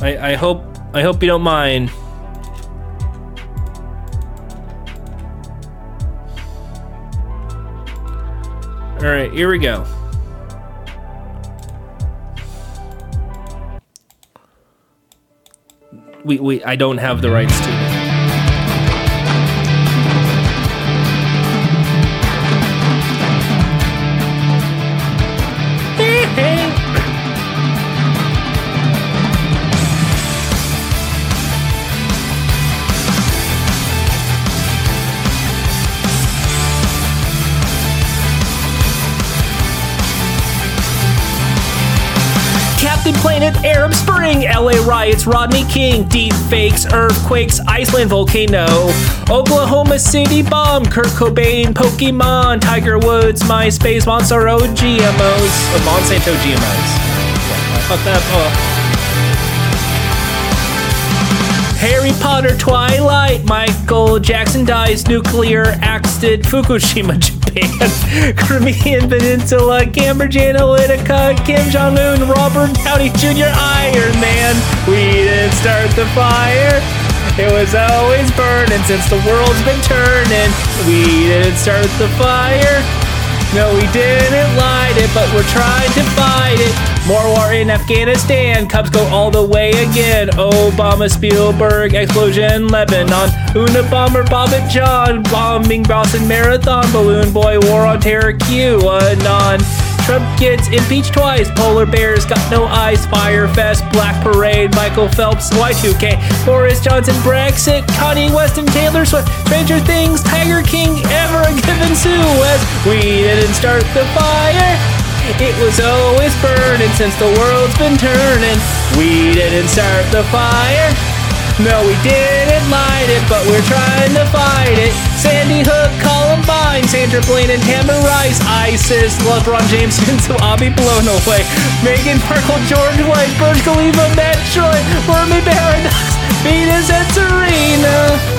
I, I hope I hope you don't mind. All right, here we go. We, we I don't have the rights to LA riots, Rodney King, deep fakes, earthquakes, Iceland volcano, Oklahoma City bomb, Kurt Cobain, Pokemon, Tiger Woods, MySpace, Monsanto GMOs, uh, Monsanto GMOs. Fuck that up. Harry Potter, Twilight, Michael Jackson dies, nuclear accident, Fukushima, Japan, [laughs] Crimean Peninsula, Cambridge Analytica, Kim Jong Un, Robert Downey Jr., Iron Man. We didn't start the fire. It was always burning since the world's been turning. We didn't start the fire. No, we didn't light it, but we're trying to fight it. More war in Afghanistan. Cubs go all the way again. Obama, Spielberg, explosion, Lebanon. Unabomber, Bob and John. Bombing Boston Marathon. Balloon Boy, war on terror, Q. QAnon. Trump gets impeached twice. Polar bears got no eyes. Fyre Fest, Black Parade, Michael Phelps, Y2K, Boris Johnson, Brexit, Kanye West and Taylor Swift, Stranger Things, Tiger King, ever a given Sue West. We didn't start the fire. It was always burning since the world's been turning. We didn't start the fire. No, we didn't light it, but we're trying to fight it. Sandy Hook, Columbine, Sandra Bland and Tamir Rice, ISIS, LeBron James, so I'll be blown away. Meghan Markle, George White, Burj Khalifa, Metroid, Fermi Paradox, Venus and Serena.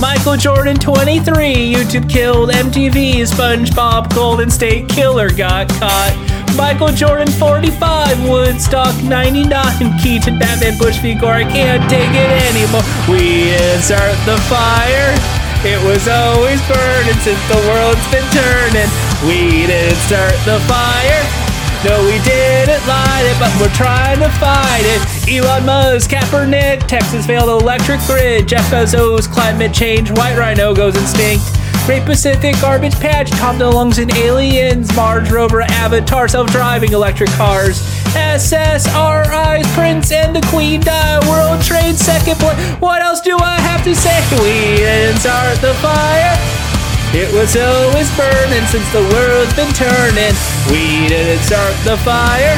Michael Jordan 23, YouTube killed MTV, SpongeBob Golden State Killer got caught. Michael Jordan 45, Woodstock 99, Keaton Batman Bush v Gore, I can't take it anymore. We insert the fire. It was always burning since the world's been turning. We didn't start the fire. No, we didn't light it, but we're trying to fight it. Elon Musk, Kaepernick, Texas failed electric grid. Jeff Bezos, climate change, White Rhino goes extinct. Great Pacific, garbage patch, Tom DeLonge's and aliens, Mars rover, Avatar, self-driving electric cars. SSRIs, Prince and the Queen die. World Trade second point. What else do I have to say? We didn't start the fire. It was always burning since the world's been turning. We didn't start the fire.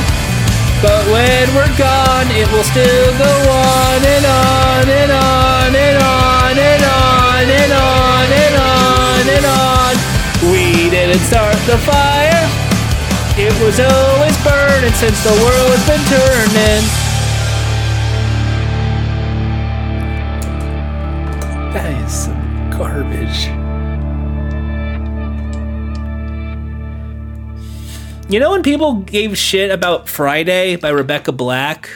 But when we're gone, it will still go on and on and on and on and on and on and on and on. We didn't start the fire. It was always burning since the world's been turning. That is some garbage. You know when people gave shit about Friday by Rebecca Black?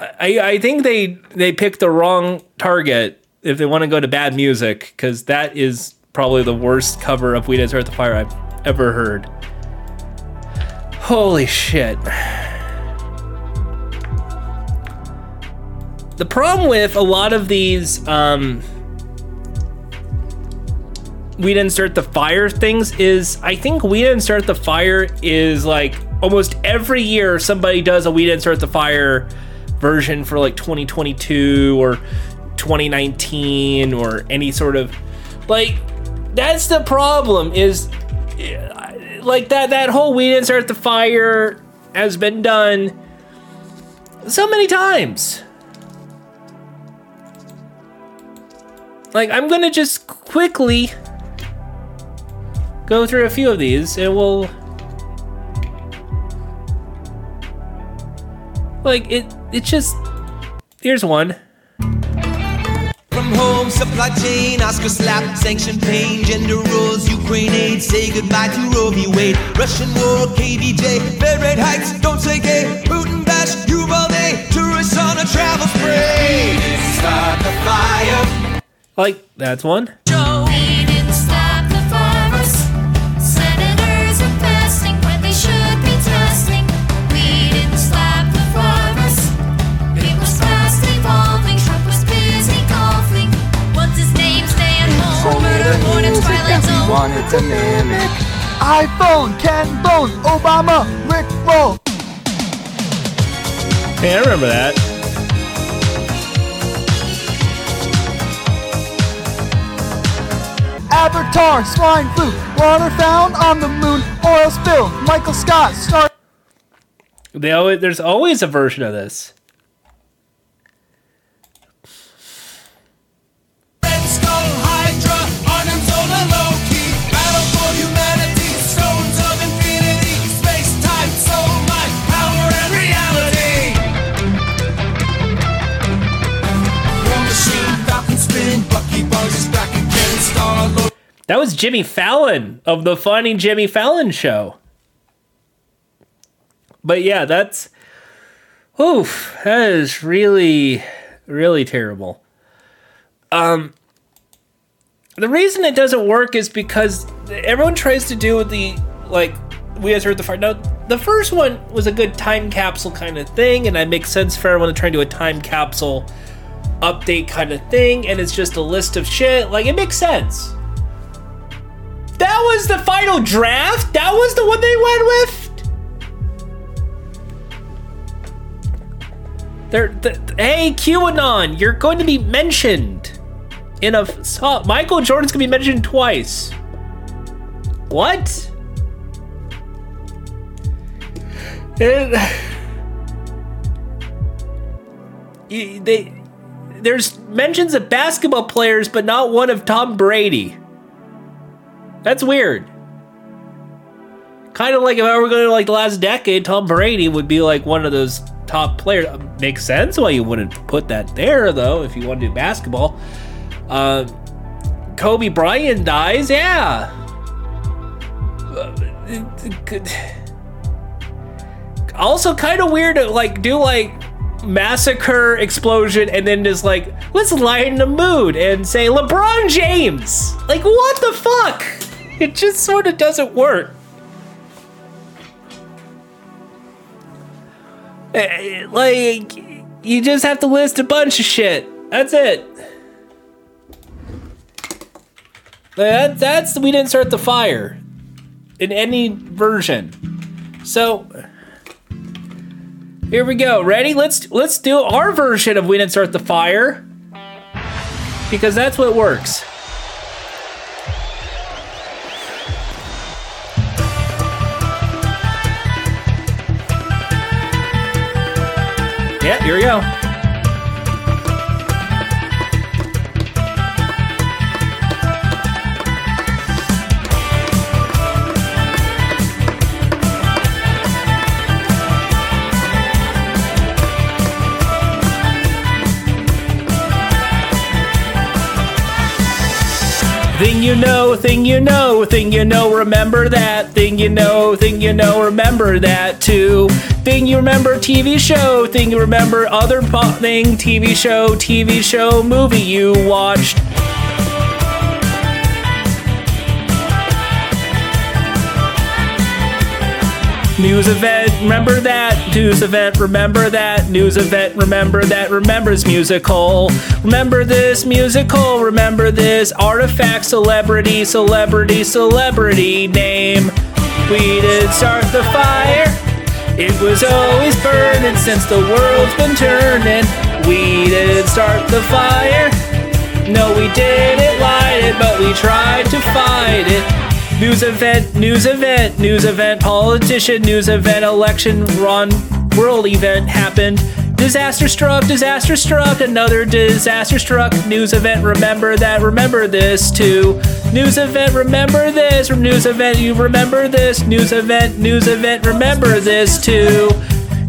I, I think they they picked the wrong target if they want to go to bad music because that is probably the worst cover of "We Didn't Start the Fire" I've ever heard. Holy shit! The problem with a lot of these um, we didn't start the fire things is I think we didn't start the fire is like almost every year somebody does a we didn't start the fire version for like 2022 or 2019 or any sort of like that's the problem is eh, like that that whole we didn't start the fire has been done so many times. Like i'm gonna just quickly go through a few of these and we'll like it it's just here's one From home, supply chain, Oscar slap, sanction pain, gender roles, Ukraine aid, say goodbye to Roe v. Wade, Russian war, KBJ, Fed rate hikes, don't say gay, Putin bash, Uvalde, tourists on a travel spree. Start the fire. like that's one We wanted to mimic. iPhone, Ken Bone, Obama, Rick Roll. hey i remember that Avatar, swine flu, water found on the moon, oil spill, Michael Scott, star. they always there's always a version of this that was jimmy fallon of the funny jimmy fallon show but yeah that's oof that is really really terrible um the reason it doesn't work is because everyone tries to do the like we guys heard the fire. Now the first one was a good time capsule kind of thing, and it makes sense for everyone to try and do a time capsule update kind of thing, and it's just a list of shit. Like it makes sense. That was the final draft. That was the one they went with. They're, th- hey QAnon, you're going to be mentioned in a so- Michael Jordan's gonna be mentioned twice. What? It- they there's mentions of basketball players, but not one of Tom Brady. That's weird. Kind of like if I were going to like the last decade, Tom Brady would be like one of those top players. Makes sense why you wouldn't put that there though if you want to do basketball. Uh, Kobe Bryant dies. Yeah. [sighs] Also, kind of weird to like do like massacre explosion and then just like let's lighten the mood and say LeBron James. Like what the fuck? It just sort of doesn't work. Eh, Like you just have to list a bunch of shit. That's it. That, that's we didn't start the fire in any version. So here we go. Ready? Let's let's do our version of we didn't start the fire because that's what works. Yeah, here we go. Thing you know, thing you know, thing you know, remember that. Thing you know, thing you know, remember that too. Thing you remember, TV show. Thing you remember, other thing, TV show, TV show, movie you watched. News event, remember that. News event, remember that. News event, remember that. Remembers musical. Remember this musical. Remember this artifact, celebrity, celebrity, celebrity name. We did start the fire. It was always burning since the world's been turning. We didn't start the fire. No, we didn't light it, but we tried to fight it. News event, news event, news event, politician, news event, election run, world event happened. Disaster struck, disaster struck, another disaster struck. News event, remember that, remember this too. News event, remember this. News event, you remember this. News event, news event, remember this too.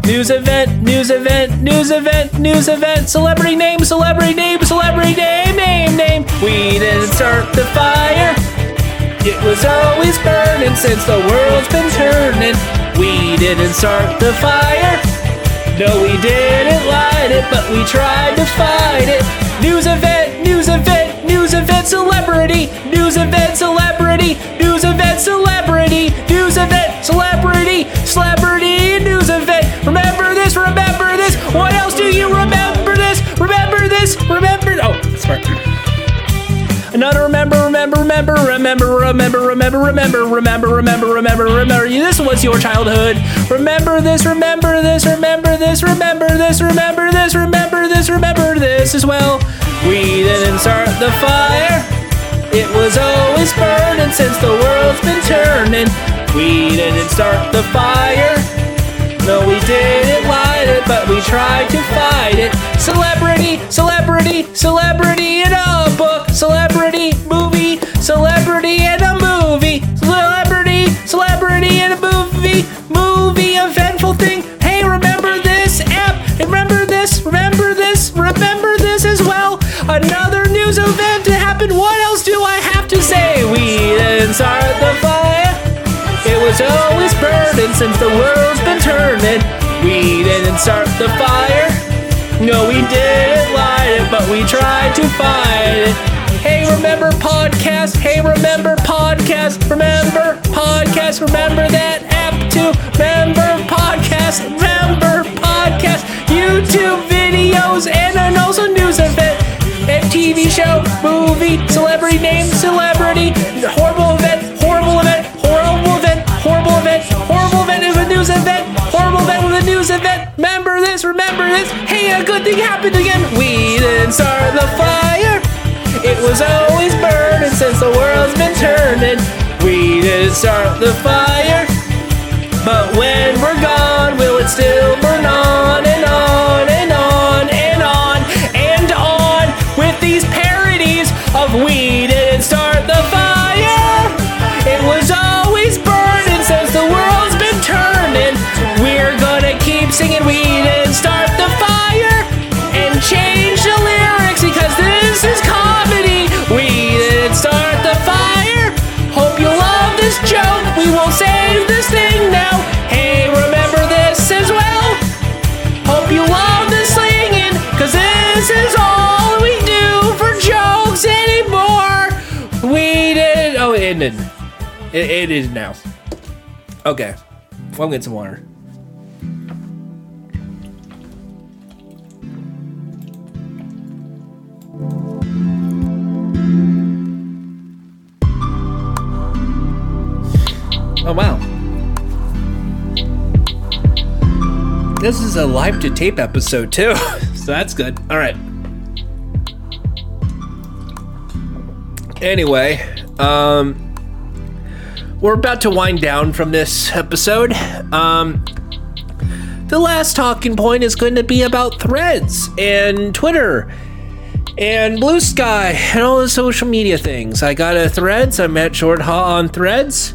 News event, news event, news event, news event, celebrity name, celebrity name, celebrity name, name, name. We didn't start the fire. It was always burning since the world's been turning. We didn't start the fire. No, we didn't light it, but we tried to fight it. News event, news event, news event, celebrity, news event, celebrity, news event, celebrity, news event, celebrity, celebrity, news event. Remember this, remember this. What else do you remember this? Remember this, remember. Oh, sorry. Another remember, remember, remember, remember, remember, remember, remember, remember, remember, remember, remember. This was your childhood. Remember this, remember this, remember this, remember this, remember this, remember this, remember this as well. We didn't start the fire. It was always burning since the world's been turning. We didn't start the fire. No, we didn't light it, but we tried to fight it. Celebrity, celebrity, celebrity. Celebrity movie, celebrity in a movie. Celebrity, celebrity in a movie. Movie, eventful thing. Hey, remember this app? Remember this? Remember this? Remember this as well? Another news event to happen. What else do I have to say? We start the fire. It was always burning since the world's been turning. We didn't start the fire. No, we didn't light it, but we tried to fight it. Remember podcast? Hey, remember podcast? Remember podcast? Remember that app too? Remember podcast? Remember podcast? YouTube videos and then also news event and TV show, movie, celebrity name, celebrity, horrible event, horrible event, horrible event, horrible event, horrible event of a news event, horrible event with a news event. Remember this, remember this. Hey, a good thing happened again. We didn't start the fire. It was always burning since the world's been turning. We didn't start the fire. But when we're gone, will it still burn on and on and on and on and on with these parodies of we didn't start the fire? It was always burning since the world's been turning. We're gonna keep singing we didn't start It, it is now. Okay. Well, I'm getting some water. Oh, wow. This is a live to tape episode, too. [laughs] so that's good. All right. Anyway, um, we're about to wind down from this episode. Um, the last talking point is going to be about threads and Twitter and Blue Sky and all the social media things. I got a threads. I met Jordan Ha on threads.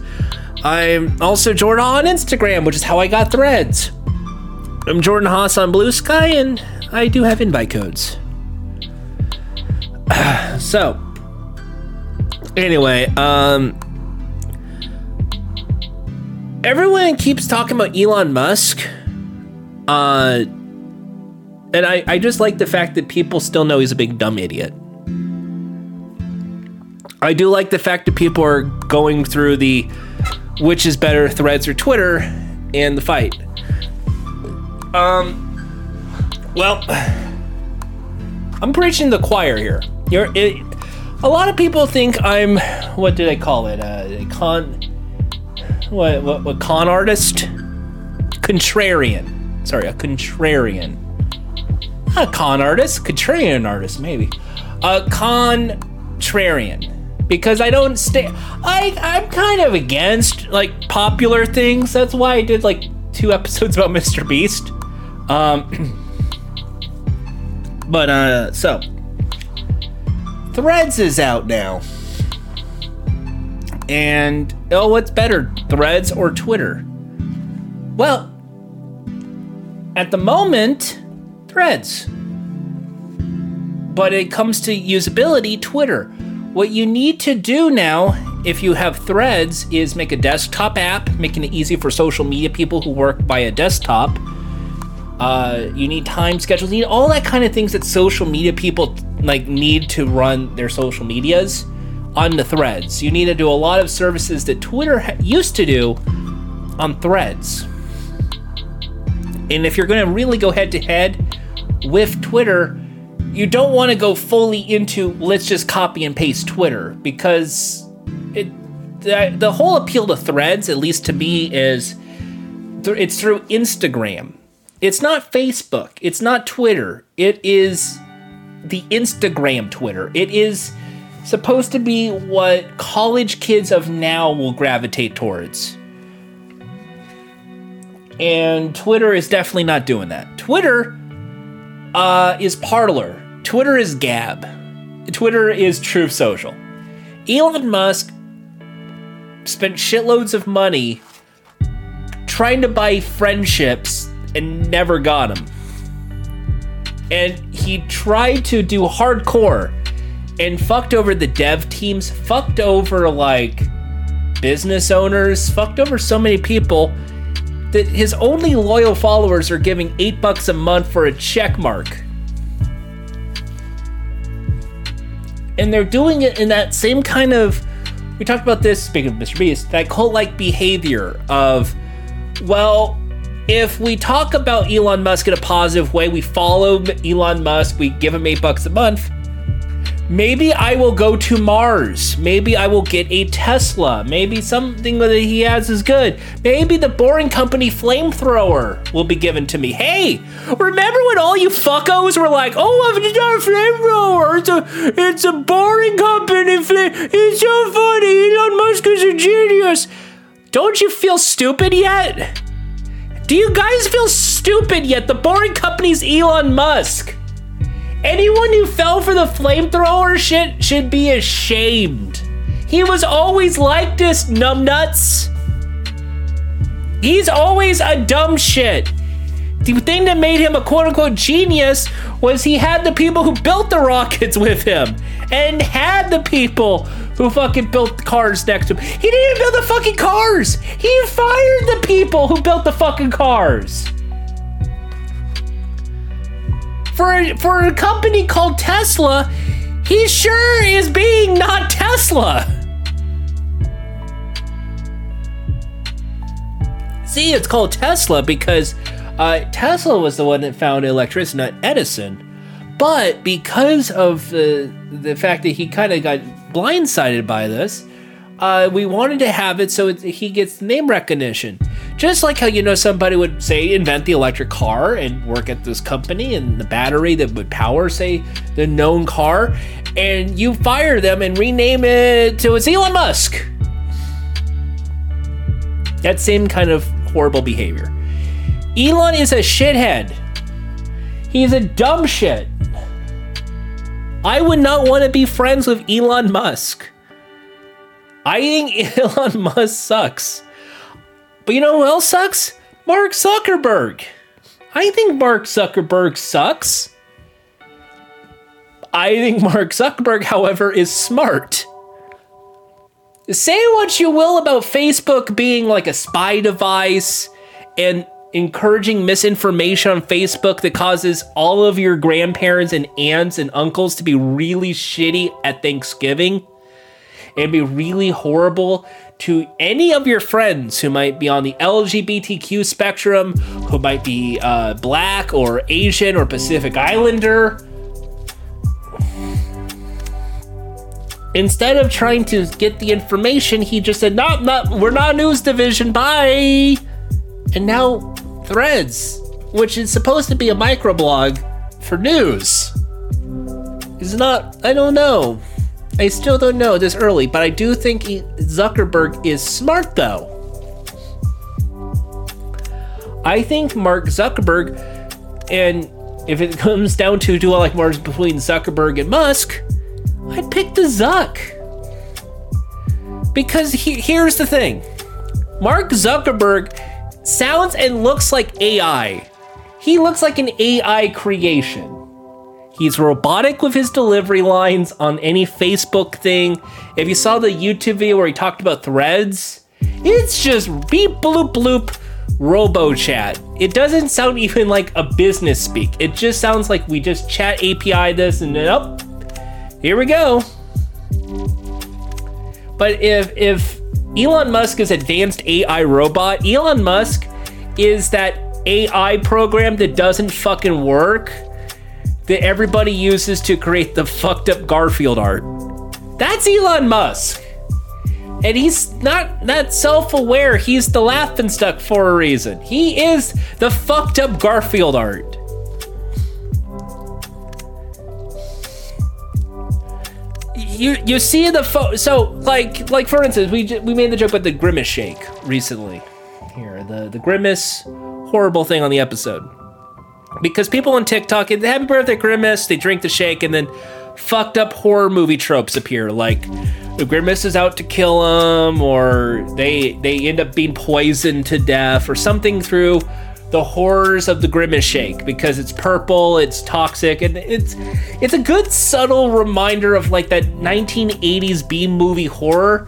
I'm also Jordan Ha on Instagram, which is how I got threads. I'm Jordan Haas on Blue Sky, and I do have invite codes. [sighs] so, anyway, um, everyone keeps talking about Elon Musk. Uh, and I, I just like the fact that people still know he's a big dumb idiot. I do like the fact that people are going through the which is better, threads or Twitter, and the fight. Um, well, I'm preaching the choir here. You're, it, a lot of people think I'm, what do they call it? Uh, a con, what, what, what, con artist? Contrarian. Sorry, a contrarian. A con artist, contrarian artist, maybe. A contrarian. Because I don't stay, I, I'm kind of against like popular things. That's why I did like two [laughs] episodes about Mr. Beast. Um, [clears throat] but uh, so Threads is out now, and oh, what's better, Threads or Twitter? Well, at the moment, Threads. But it comes to usability, Twitter. What you need to do now, if you have Threads, is make a desktop app, making it easy for social media people who work by a desktop. Uh, you need time schedules, you need all that kind of things that social media people like need to run their social medias on the Threads. You need to do a lot of services that Twitter used to do on Threads. And if you're going to really go head to head with Twitter, you don't want to go fully into let's just copy and paste Twitter because it the, the whole appeal to threads at least to me is th- it's through Instagram. It's not Facebook, it's not Twitter. It is the Instagram Twitter. It is supposed to be what college kids of now will gravitate towards. And Twitter is definitely not doing that. Twitter uh, is Parler. Twitter is Gab. Twitter is Truth Social. Elon Musk spent shitloads of money trying to buy friendships and never got them. And he tried to do hardcore and fucked over the dev teams, fucked over like business owners, fucked over so many people that his only loyal followers are giving eight bucks a month for a check mark. And they're doing it in that same kind of. We talked about this, speaking of Mr. Beast, that cult like behavior of, well, if we talk about Elon Musk in a positive way, we follow Elon Musk, we give him eight bucks a month. Maybe I will go to Mars. Maybe I will get a Tesla. Maybe something that he has is good. Maybe the boring company flamethrower will be given to me. Hey, remember when all you fuckos were like, "Oh, it's not a flamethrower. It's a, it's a boring company. Flame. It's so funny. Elon Musk is a genius." Don't you feel stupid yet? Do you guys feel stupid yet? The boring company's Elon Musk. Anyone who fell for the flamethrower shit should be ashamed. He was always like this, numbnuts. He's always a dumb shit. The thing that made him a quote unquote genius was he had the people who built the rockets with him and had the people who fucking built the cars next to him. He didn't even build the fucking cars. He fired the people who built the fucking cars for a, for a company called Tesla, he sure is being not Tesla. See, it's called Tesla because uh, Tesla was the one that found electricity, not Edison. But because of the the fact that he kind of got blindsided by this, uh, we wanted to have it so he gets name recognition. Just like how you know somebody would say invent the electric car and work at this company and the battery that would power say the known car, and you fire them and rename it to it's Elon Musk. That same kind of horrible behavior. Elon is a shithead. He's a dumb shit. I would not want to be friends with Elon Musk. I think [laughs] Elon Musk sucks. But you know who else sucks? Mark Zuckerberg. I think Mark Zuckerberg sucks. I think Mark Zuckerberg, however, is smart. Say what you will about Facebook being like a spy device and encouraging misinformation on Facebook that causes all of your grandparents and aunts and uncles to be really shitty at Thanksgiving and be really horrible to any of your friends who might be on the LGBTQ spectrum, who might be uh, black or Asian or Pacific Islander. Instead of trying to get the information, he just said, "Not, not, we're not news division. Bye." And now, Threads, which is supposed to be a microblog for news, is not. I don't know. I still don't know this early, but I do think Zuckerberg is smart though. I think Mark Zuckerberg, and if it [laughs] comes down to do I like more between Zuckerberg and Musk, I'd pick the Zuck. Because he- here's the thing Mark Zuckerberg sounds and looks like AI. He looks like an AI creation. He's robotic with his delivery lines on any Facebook thing. If you saw the YouTube video where he talked about threads, it's just beep bloop bloop robo chat. It doesn't sound even like a business speak. It just sounds like we just chat API this and then up. here we go. But if if Elon Musk is advanced AI robot, Elon Musk is that AI program that doesn't fucking work that everybody uses to create the fucked up Garfield art. That's Elon Musk. And he's not that self-aware. He's the laughing stuck for a reason. He is the fucked up Garfield art. You you see the pho- so like like for instance we j- we made the joke about the grimace shake recently. Here the the grimace horrible thing on the episode because people on TikTok, they happy birthday grimace, they drink the shake, and then fucked up horror movie tropes appear, like the grimace is out to kill them, or they they end up being poisoned to death, or something through the horrors of the grimace shake because it's purple, it's toxic, and it's it's a good subtle reminder of like that 1980s B movie horror.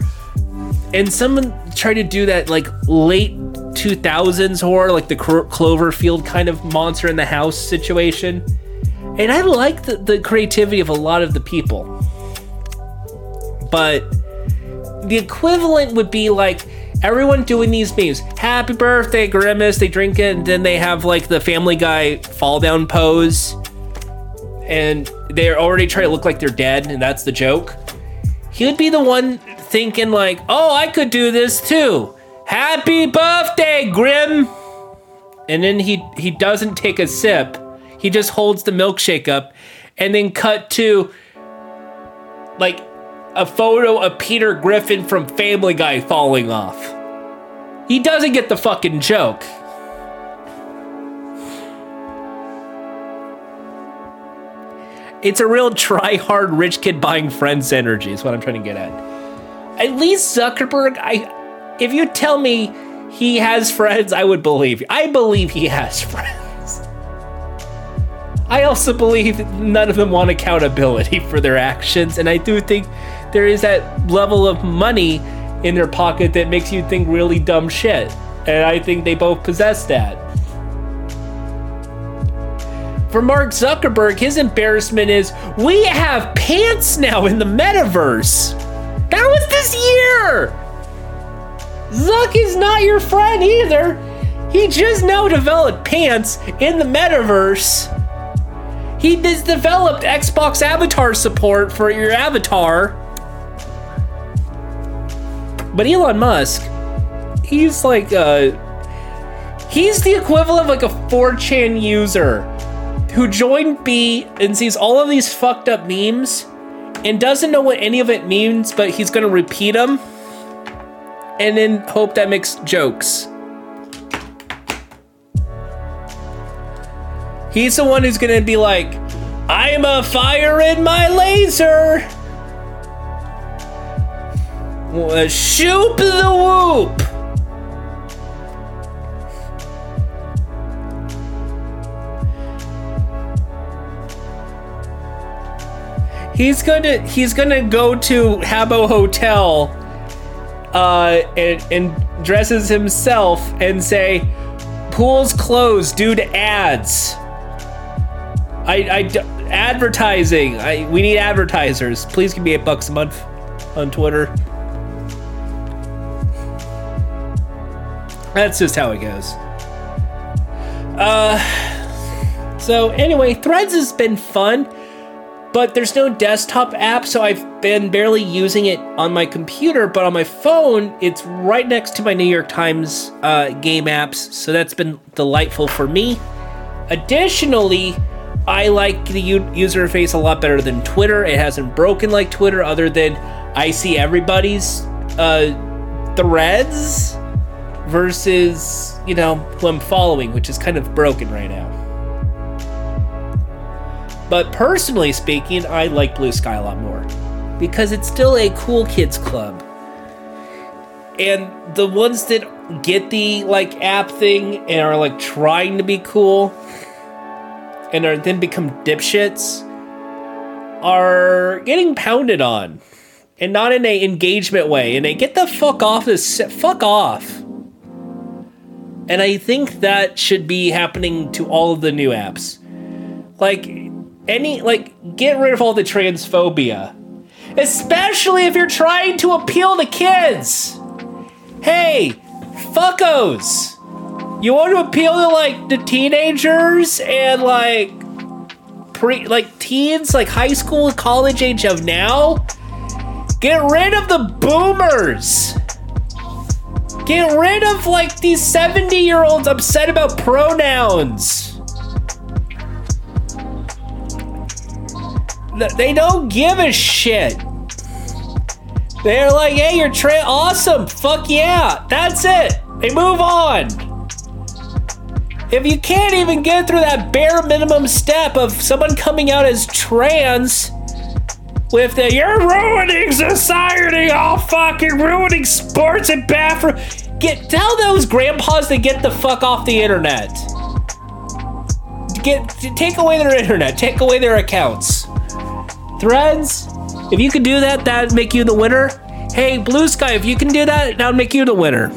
And someone tried to do that like late 2000s horror, like the Cro- Cloverfield kind of monster in the house situation. And I like the, the creativity of a lot of the people. But the equivalent would be like everyone doing these memes. Happy birthday, Grimace. They drink it, and then they have like the Family Guy fall down pose. And they're already trying to look like they're dead, and that's the joke. He would be the one thinking, like, oh, I could do this too. Happy birthday, Grim! And then he he doesn't take a sip. He just holds the milkshake up and then cut to like a photo of Peter Griffin from Family Guy falling off. He doesn't get the fucking joke. It's a real try hard rich kid buying friends energy, is what I'm trying to get at. At least Zuckerberg, I if you tell me he has friends, I would believe you. I believe he has [laughs] friends. I also believe none of them want accountability for their actions, and I do think there is that level of money in their pocket that makes you think really dumb shit. And I think they both possess that. For Mark Zuckerberg, his embarrassment is we have pants now in the metaverse. That was this year. Zuck is not your friend either. He just now developed pants in the metaverse. He has developed Xbox avatar support for your avatar. But Elon Musk, he's like uh he's the equivalent of like a 4chan user who joined B and sees all of these fucked up memes and doesn't know what any of it means, but he's gonna repeat them and then hope that makes jokes. He's the one who's gonna be like, I'm a fire in my laser. Shoop the whoop. He's gonna he's gonna go to Habbo Hotel uh, and, and dresses himself and say, "Pool's closed due to ads." I, I advertising. I we need advertisers. Please give me eight bucks a month on Twitter. That's just how it goes. Uh, so anyway, Threads has been fun, but there's no desktop app, so I've been barely using it on my computer. But on my phone, it's right next to my New York Times uh, game apps, so that's been delightful for me. Additionally, I like the u- user interface a lot better than Twitter. It hasn't broken like Twitter, other than I see everybody's uh, threads versus you know who I'm following, which is kind of broken right now. But personally speaking, I like Blue Sky a lot more because it's still a cool kids club. And the ones that get the like app thing and are like trying to be cool and are then become dipshits are getting pounded on and not in a engagement way. And they get the fuck off this fuck off. And i think that should be happening to all of the new apps. Like any like get rid of all the transphobia. Especially if you're trying to appeal to kids. Hey fuckos. You want to appeal to like the teenagers and like pre like teens like high school college age of now? Get rid of the boomers. Get rid of like these 70 year olds upset about pronouns they don't give a shit they're like hey you're tra- awesome fuck yeah that's it they move on if you can't even get through that bare minimum step of someone coming out as trans with the you're ruining society, oh, all fucking ruining sports and bathroom. Get tell those grandpas to get the fuck off the internet. Get take away their internet, take away their accounts. Threads, if you can do that, that'd make you the winner. Hey, Blue Sky, if you can do that, that'd make you the winner.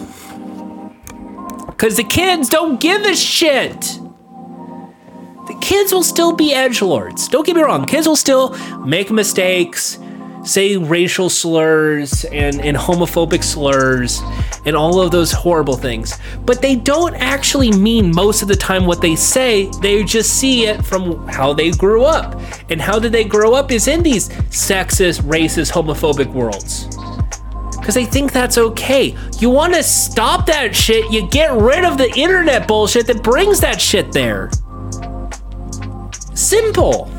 Because the kids don't give a shit. The kids will still be edge lords. Don't get me wrong. Kids will still make mistakes, say racial slurs and, and homophobic slurs and all of those horrible things. But they don't actually mean most of the time what they say. They just see it from how they grew up. And how did they grow up is in these sexist, racist, homophobic worlds because they think that's okay. You want to stop that shit, you get rid of the internet bullshit that brings that shit there. Simple.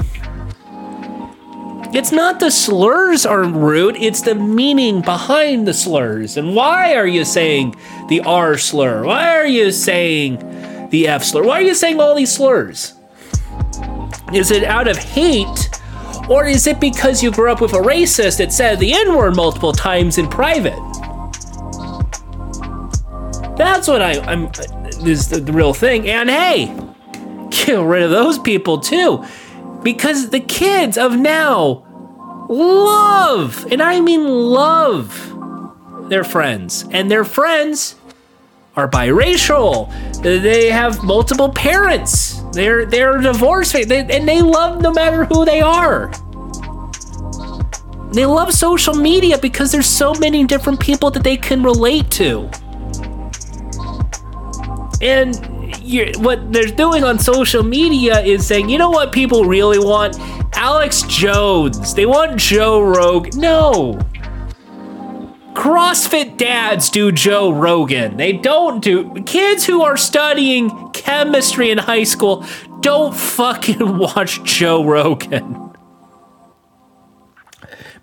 It's not the slurs are rude, it's the meaning behind the slurs. And why are you saying the R slur? Why are you saying the F slur? Why are you saying all these slurs? Is it out of hate or is it because you grew up with a racist that said the N word multiple times in private? That's what I, I'm. Uh, is the, the real thing. And hey, [laughs] get rid of those people too, because the kids of now love, and I mean love, their friends, and their friends are biracial. They have multiple parents. They're they're divorced, they, and they love no matter who they are. They love social media because there's so many different people that they can relate to. And what they're doing on social media is saying, you know what people really want? Alex Jones. They want Joe Rogan. No. CrossFit dads do Joe Rogan. They don't do kids who are studying chemistry in high school don't fucking [laughs] watch Joe Rogan.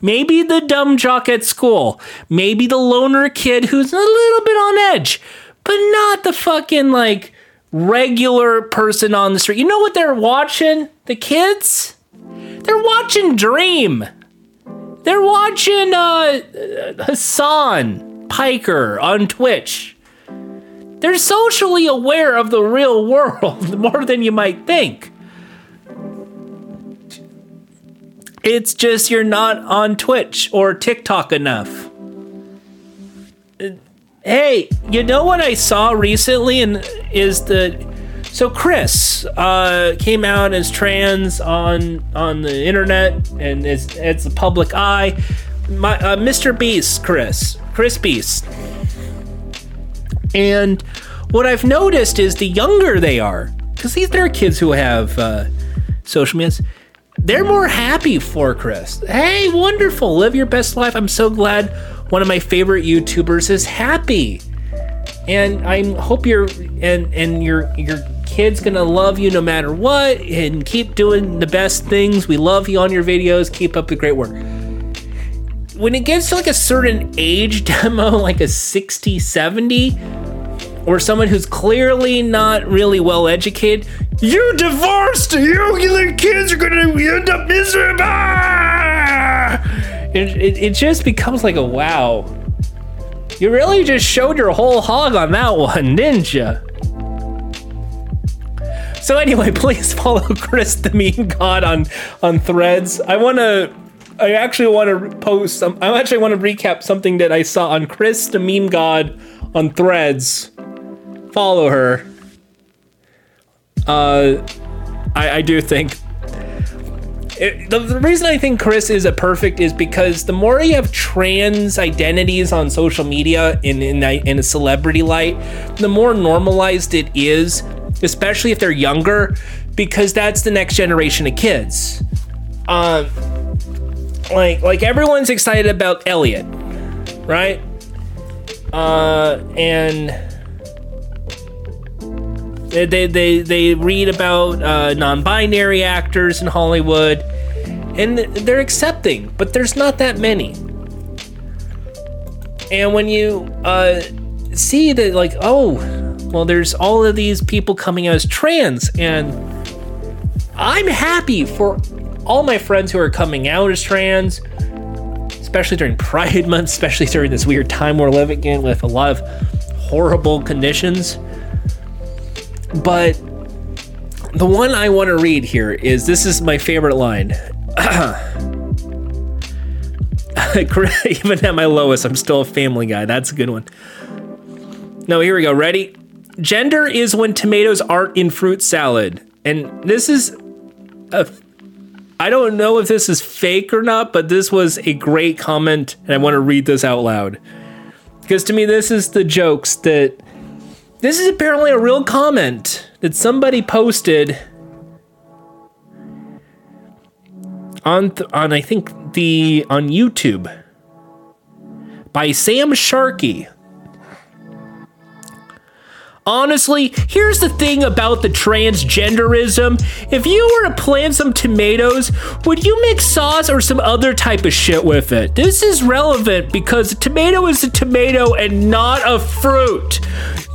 Maybe the dumb jock at school. Maybe the loner kid who's a little bit on edge, but not the fucking like regular person on the street. You know what they're watching? The kids? They're watching Dream. They're watching uh, Hassan Piker on Twitch. They're socially aware of the real [laughs] world more than you might think. It's just you're not on Twitch or TikTok enough. Hey, you know what I saw recently and is the so Chris uh, came out as trans on on the internet and it's it's the public eye. My uh, Mr. Beast, Chris, Chris Beast, and what I've noticed is the younger they are, because these are kids who have uh, social medias, they're more happy for Chris. Hey, wonderful, live your best life. I'm so glad one of my favorite YouTubers is happy and I hope your and and your your kid's gonna love you no matter what, and keep doing the best things. We love you on your videos. Keep up the great work. When it gets to like a certain age [laughs] demo, like a 60, 70, or someone who's clearly not really well educated, you divorced, you, your kids are gonna end up miserable. It, it, it just becomes like a wow. You really just showed your whole hog on that [laughs] one, didn't you? So anyway, [laughs] please follow Chris the Meme God on on Threads. I want to. I actually want to post some. I actually want to recap something that I saw on Chris the Meme God on Threads. Follow her. Uh, I, I do think it, the, the reason I think Chris is a perfect is because the more you have trans identities on social media in in, in a celebrity light, the more normalized it is, especially if they're younger, because that's the next generation of kids. Um, like like everyone's excited about Elliot, right? Uh, and they they they, read about uh, non-binary actors in Hollywood, and they're accepting, but there's not that many. And when you uh, see that, like, oh, well, there's all of these people coming out as trans, and I'm happy for all my friends who are coming out as trans, especially during [laughs] Pride Month, especially during this weird time we're living in with a lot of horrible conditions. But the one I want to read here is this is my favorite line. [coughs] [laughs] Even at my lowest, I'm still a family guy. That's a good one. No, here we go. Ready? Gender is when tomatoes aren't in fruit salad. And this is a. I don't know if this is fake or not, but this was a great comment, and I want to read this out loud. Because to me, this is the jokes that this is apparently a real comment that somebody posted on th- on I think the on YouTube by Sam Sharkey. Honestly, here's the thing about the transgenderism. If you were to plant some tomatoes, would you mix sauce or some other type of shit with it? This is relevant because a tomato is a tomato and not a fruit.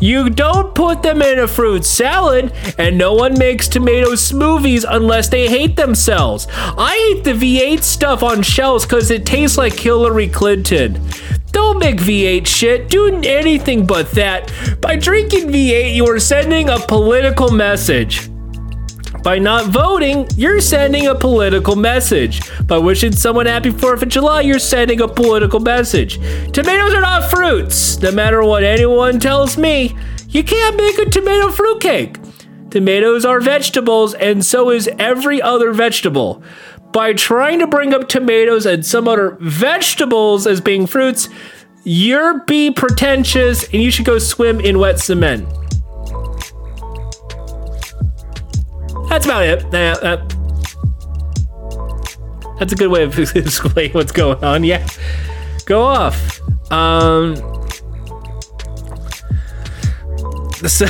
You don't put them in a fruit salad, and no one makes tomato smoothies unless they hate themselves. I hate the V8 stuff on shelves because it tastes like Hillary Clinton. Don't make V8 shit. Do anything but that. By drinking V8, you are sending a political message. By not voting, you're sending a political message. By wishing someone happy 4th of July, you're sending a political message. Tomatoes are not fruits. No matter what anyone tells me, you can't make a tomato fruitcake. Tomatoes are vegetables, and so is every other vegetable by trying to bring up tomatoes and some other vegetables as being fruits, you're be pretentious and you should go swim in wet cement. That's about it. Uh, uh, that's a good way of [laughs] explaining what's going on. Yeah. Go off. Um, [laughs] so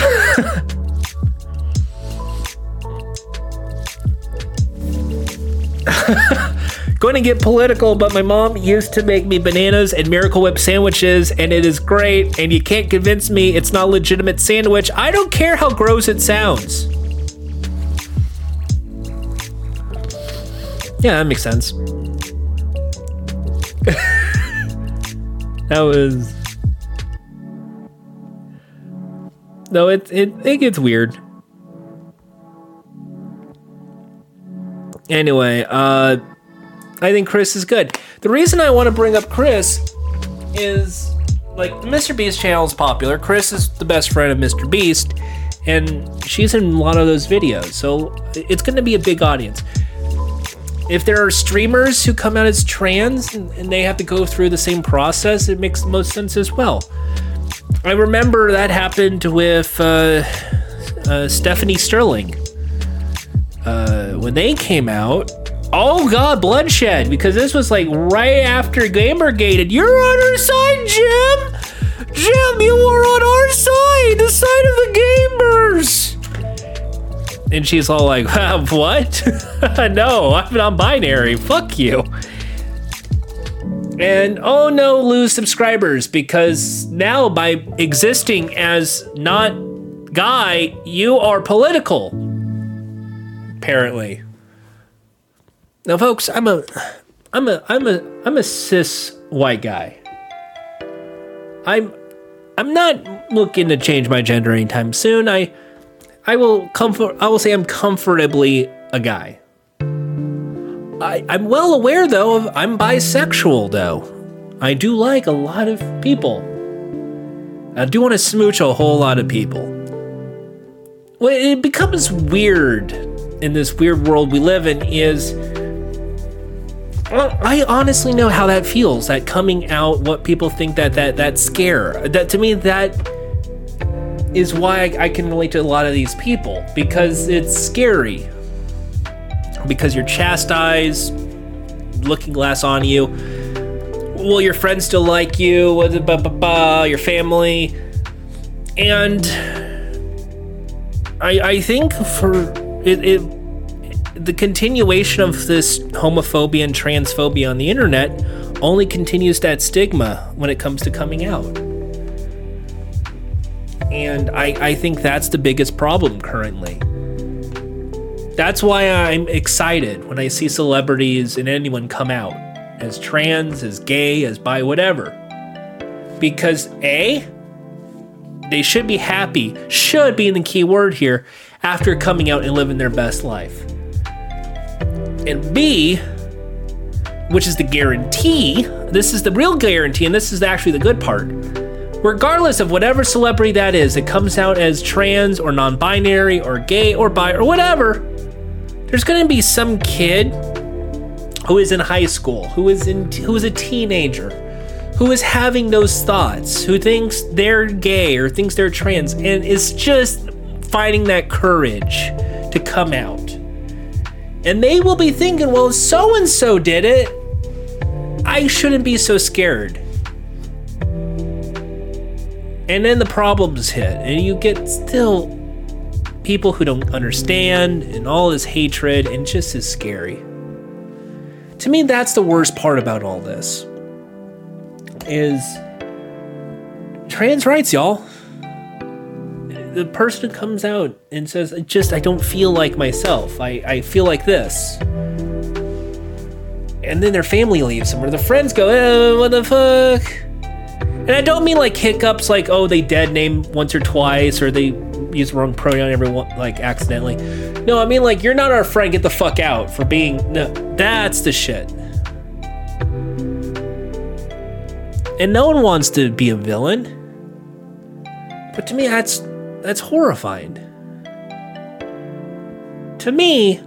[laughs] going to get political, but my mom used to make me bananas and Miracle Whip sandwiches, and it is great. And you can't convince me it's not a legitimate sandwich. I don't care how gross it sounds. Yeah, that makes sense. [laughs] that was. No, it, it it gets weird. Anyway, uh I think Chris is good. The reason I want to bring up Chris is like Mr. Beast channel is popular. Chris is the best friend of Mr. Beast, and she's in a lot of those videos, so it's going to be a big audience. If there are streamers who come out as trans and, and they have to go through the same process, it makes the most sense as well. I remember that happened with uh, uh, Stephanie Sterling uh, when they came out. Oh God, bloodshed! Because this was like right after Gamergate, and you're on our side, Jim. Jim, you are on our side, the side of the gamers. And she's all like, [laughs] "What? [laughs] no, I'm non-binary. Fuck you." And oh no, lose subscribers because now by existing as not guy, you are political. Apparently. Now, folks, I'm a, I'm a, I'm a, I'm a cis white guy. I'm, I'm not looking to change my gender anytime soon. I, I will comfort. I will say I'm comfortably a guy. I, I'm well aware though of I'm bisexual though. I do like a lot of people. I do want to smooch a whole lot of people. What it becomes weird in this weird world we live in is I honestly know how that feels. That coming out, what people think that that that scare. That to me, that is why I, I can relate to a lot of these people because it's scary. Because you're chastised, looking glass on you. Will your friends still like you? Ba- ba, Your family, and I I think for it, it the continuation of this homophobia and transphobia on the internet only continues that stigma when it comes to coming out. And I, I think that's the biggest problem currently. That's why I'm excited when I see celebrities and anyone come out as trans, as gay, as bi, whatever. Because A, they should be happy, should be the key word here, after coming out and living their best life. And B, which is the guarantee, this is the real guarantee, and this is actually the good part. Regardless of whatever celebrity that is that comes out as trans or non binary or gay or bi or whatever, there's gonna be some kid who is in high school, who is in who is a teenager, who is having those thoughts, who thinks they're gay or thinks they're trans, and is just finding that courage to come out. And they will be thinking, well, so and so did it. I shouldn't be so scared. And then the problems hit, and you get still people who don't understand, and all this hatred, and just is scary. To me, that's the worst part about all this. Is trans rights, y'all. The person comes out and says, "I just I don't feel like myself. I, I feel like this." And then their family leaves them, or the friends go, eh, "What the fuck?" And I don't mean like hiccups, like oh they dead name once or twice, or they use the wrong pronoun every one like accidentally. No, I mean like you're not our friend. Get the fuck out for being. No, that's the shit. And no one wants to be a villain. But to me, that's that's horrifying. To me,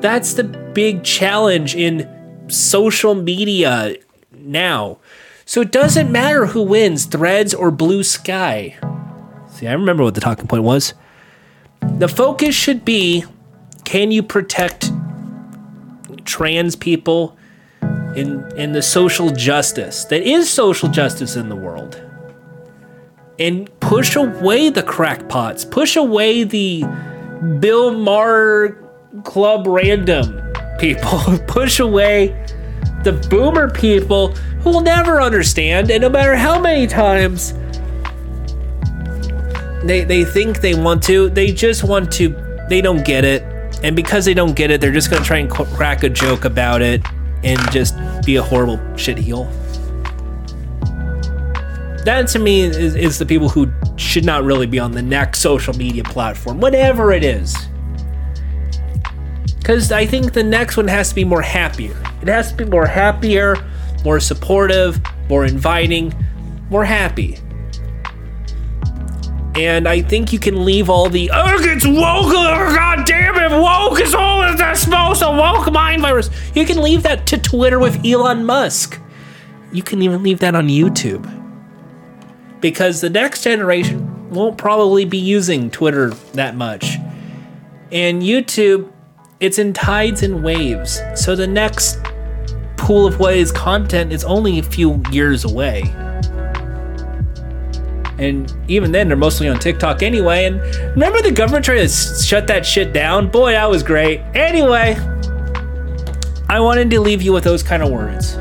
that's the big challenge in social media now. So it doesn't matter who wins, Threads or Blue Sky. See, I remember what the talking point was. The focus should be can you protect trans people in in the social justice that is social justice in the world? And push away the crackpots, push away the Bill Maher Club random people, [laughs] push away the boomer people who will never understand, and no matter how many times they they think they want to, they just want to, they don't get it, and because they don't get it, they're just gonna try and crack a joke about it and just be a horrible shit heel. That to me is, is the people who should not really be on the next social media platform, whatever it is. Because I think the next one has to be more happier. It has to be more happier, more supportive, more inviting, more happy. And I think you can leave all the oh it's woke, oh, god damn it, woke is all that smells a woke mind virus. You can leave that to Twitter with Elon Musk. You can even leave that on YouTube. Because the next generation won't probably be using Twitter that much. And YouTube, it's in tides and waves. So the next pool of what is content is only a few years away. And even then, they're mostly on TikTok anyway. And remember the government tried to shut that shit down? Boy, that was great. Anyway, I wanted to leave you with those kind of words.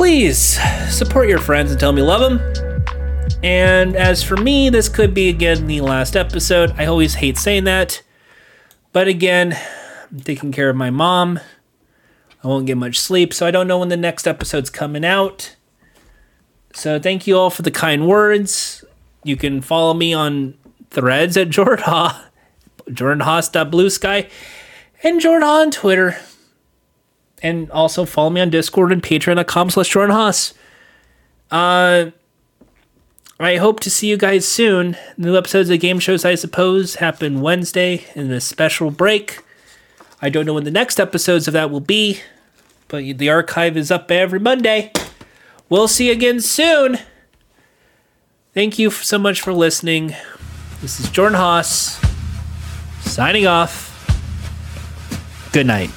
Please support your friends and tell them you love them. And as for me, this could be again the last episode. I always hate saying that. But again, I'm taking care of my mom. I won't get much sleep, so I don't know when the next episode's coming out. So thank you all for the kind words. You can follow me on threads at [laughs] Jordan Ha, jordanhaas.bluesky, and Jordan on Twitter. And also follow me on Discord and patreon.com slash Jordan Haas. Uh, I hope to see you guys soon. New episodes of game shows, I suppose, happen Wednesday in a special break. I don't know when the next episodes of that will be, but the archive is up every Monday. We'll see you again soon. Thank you so much for listening. This is Jordan Haas signing off. Good night.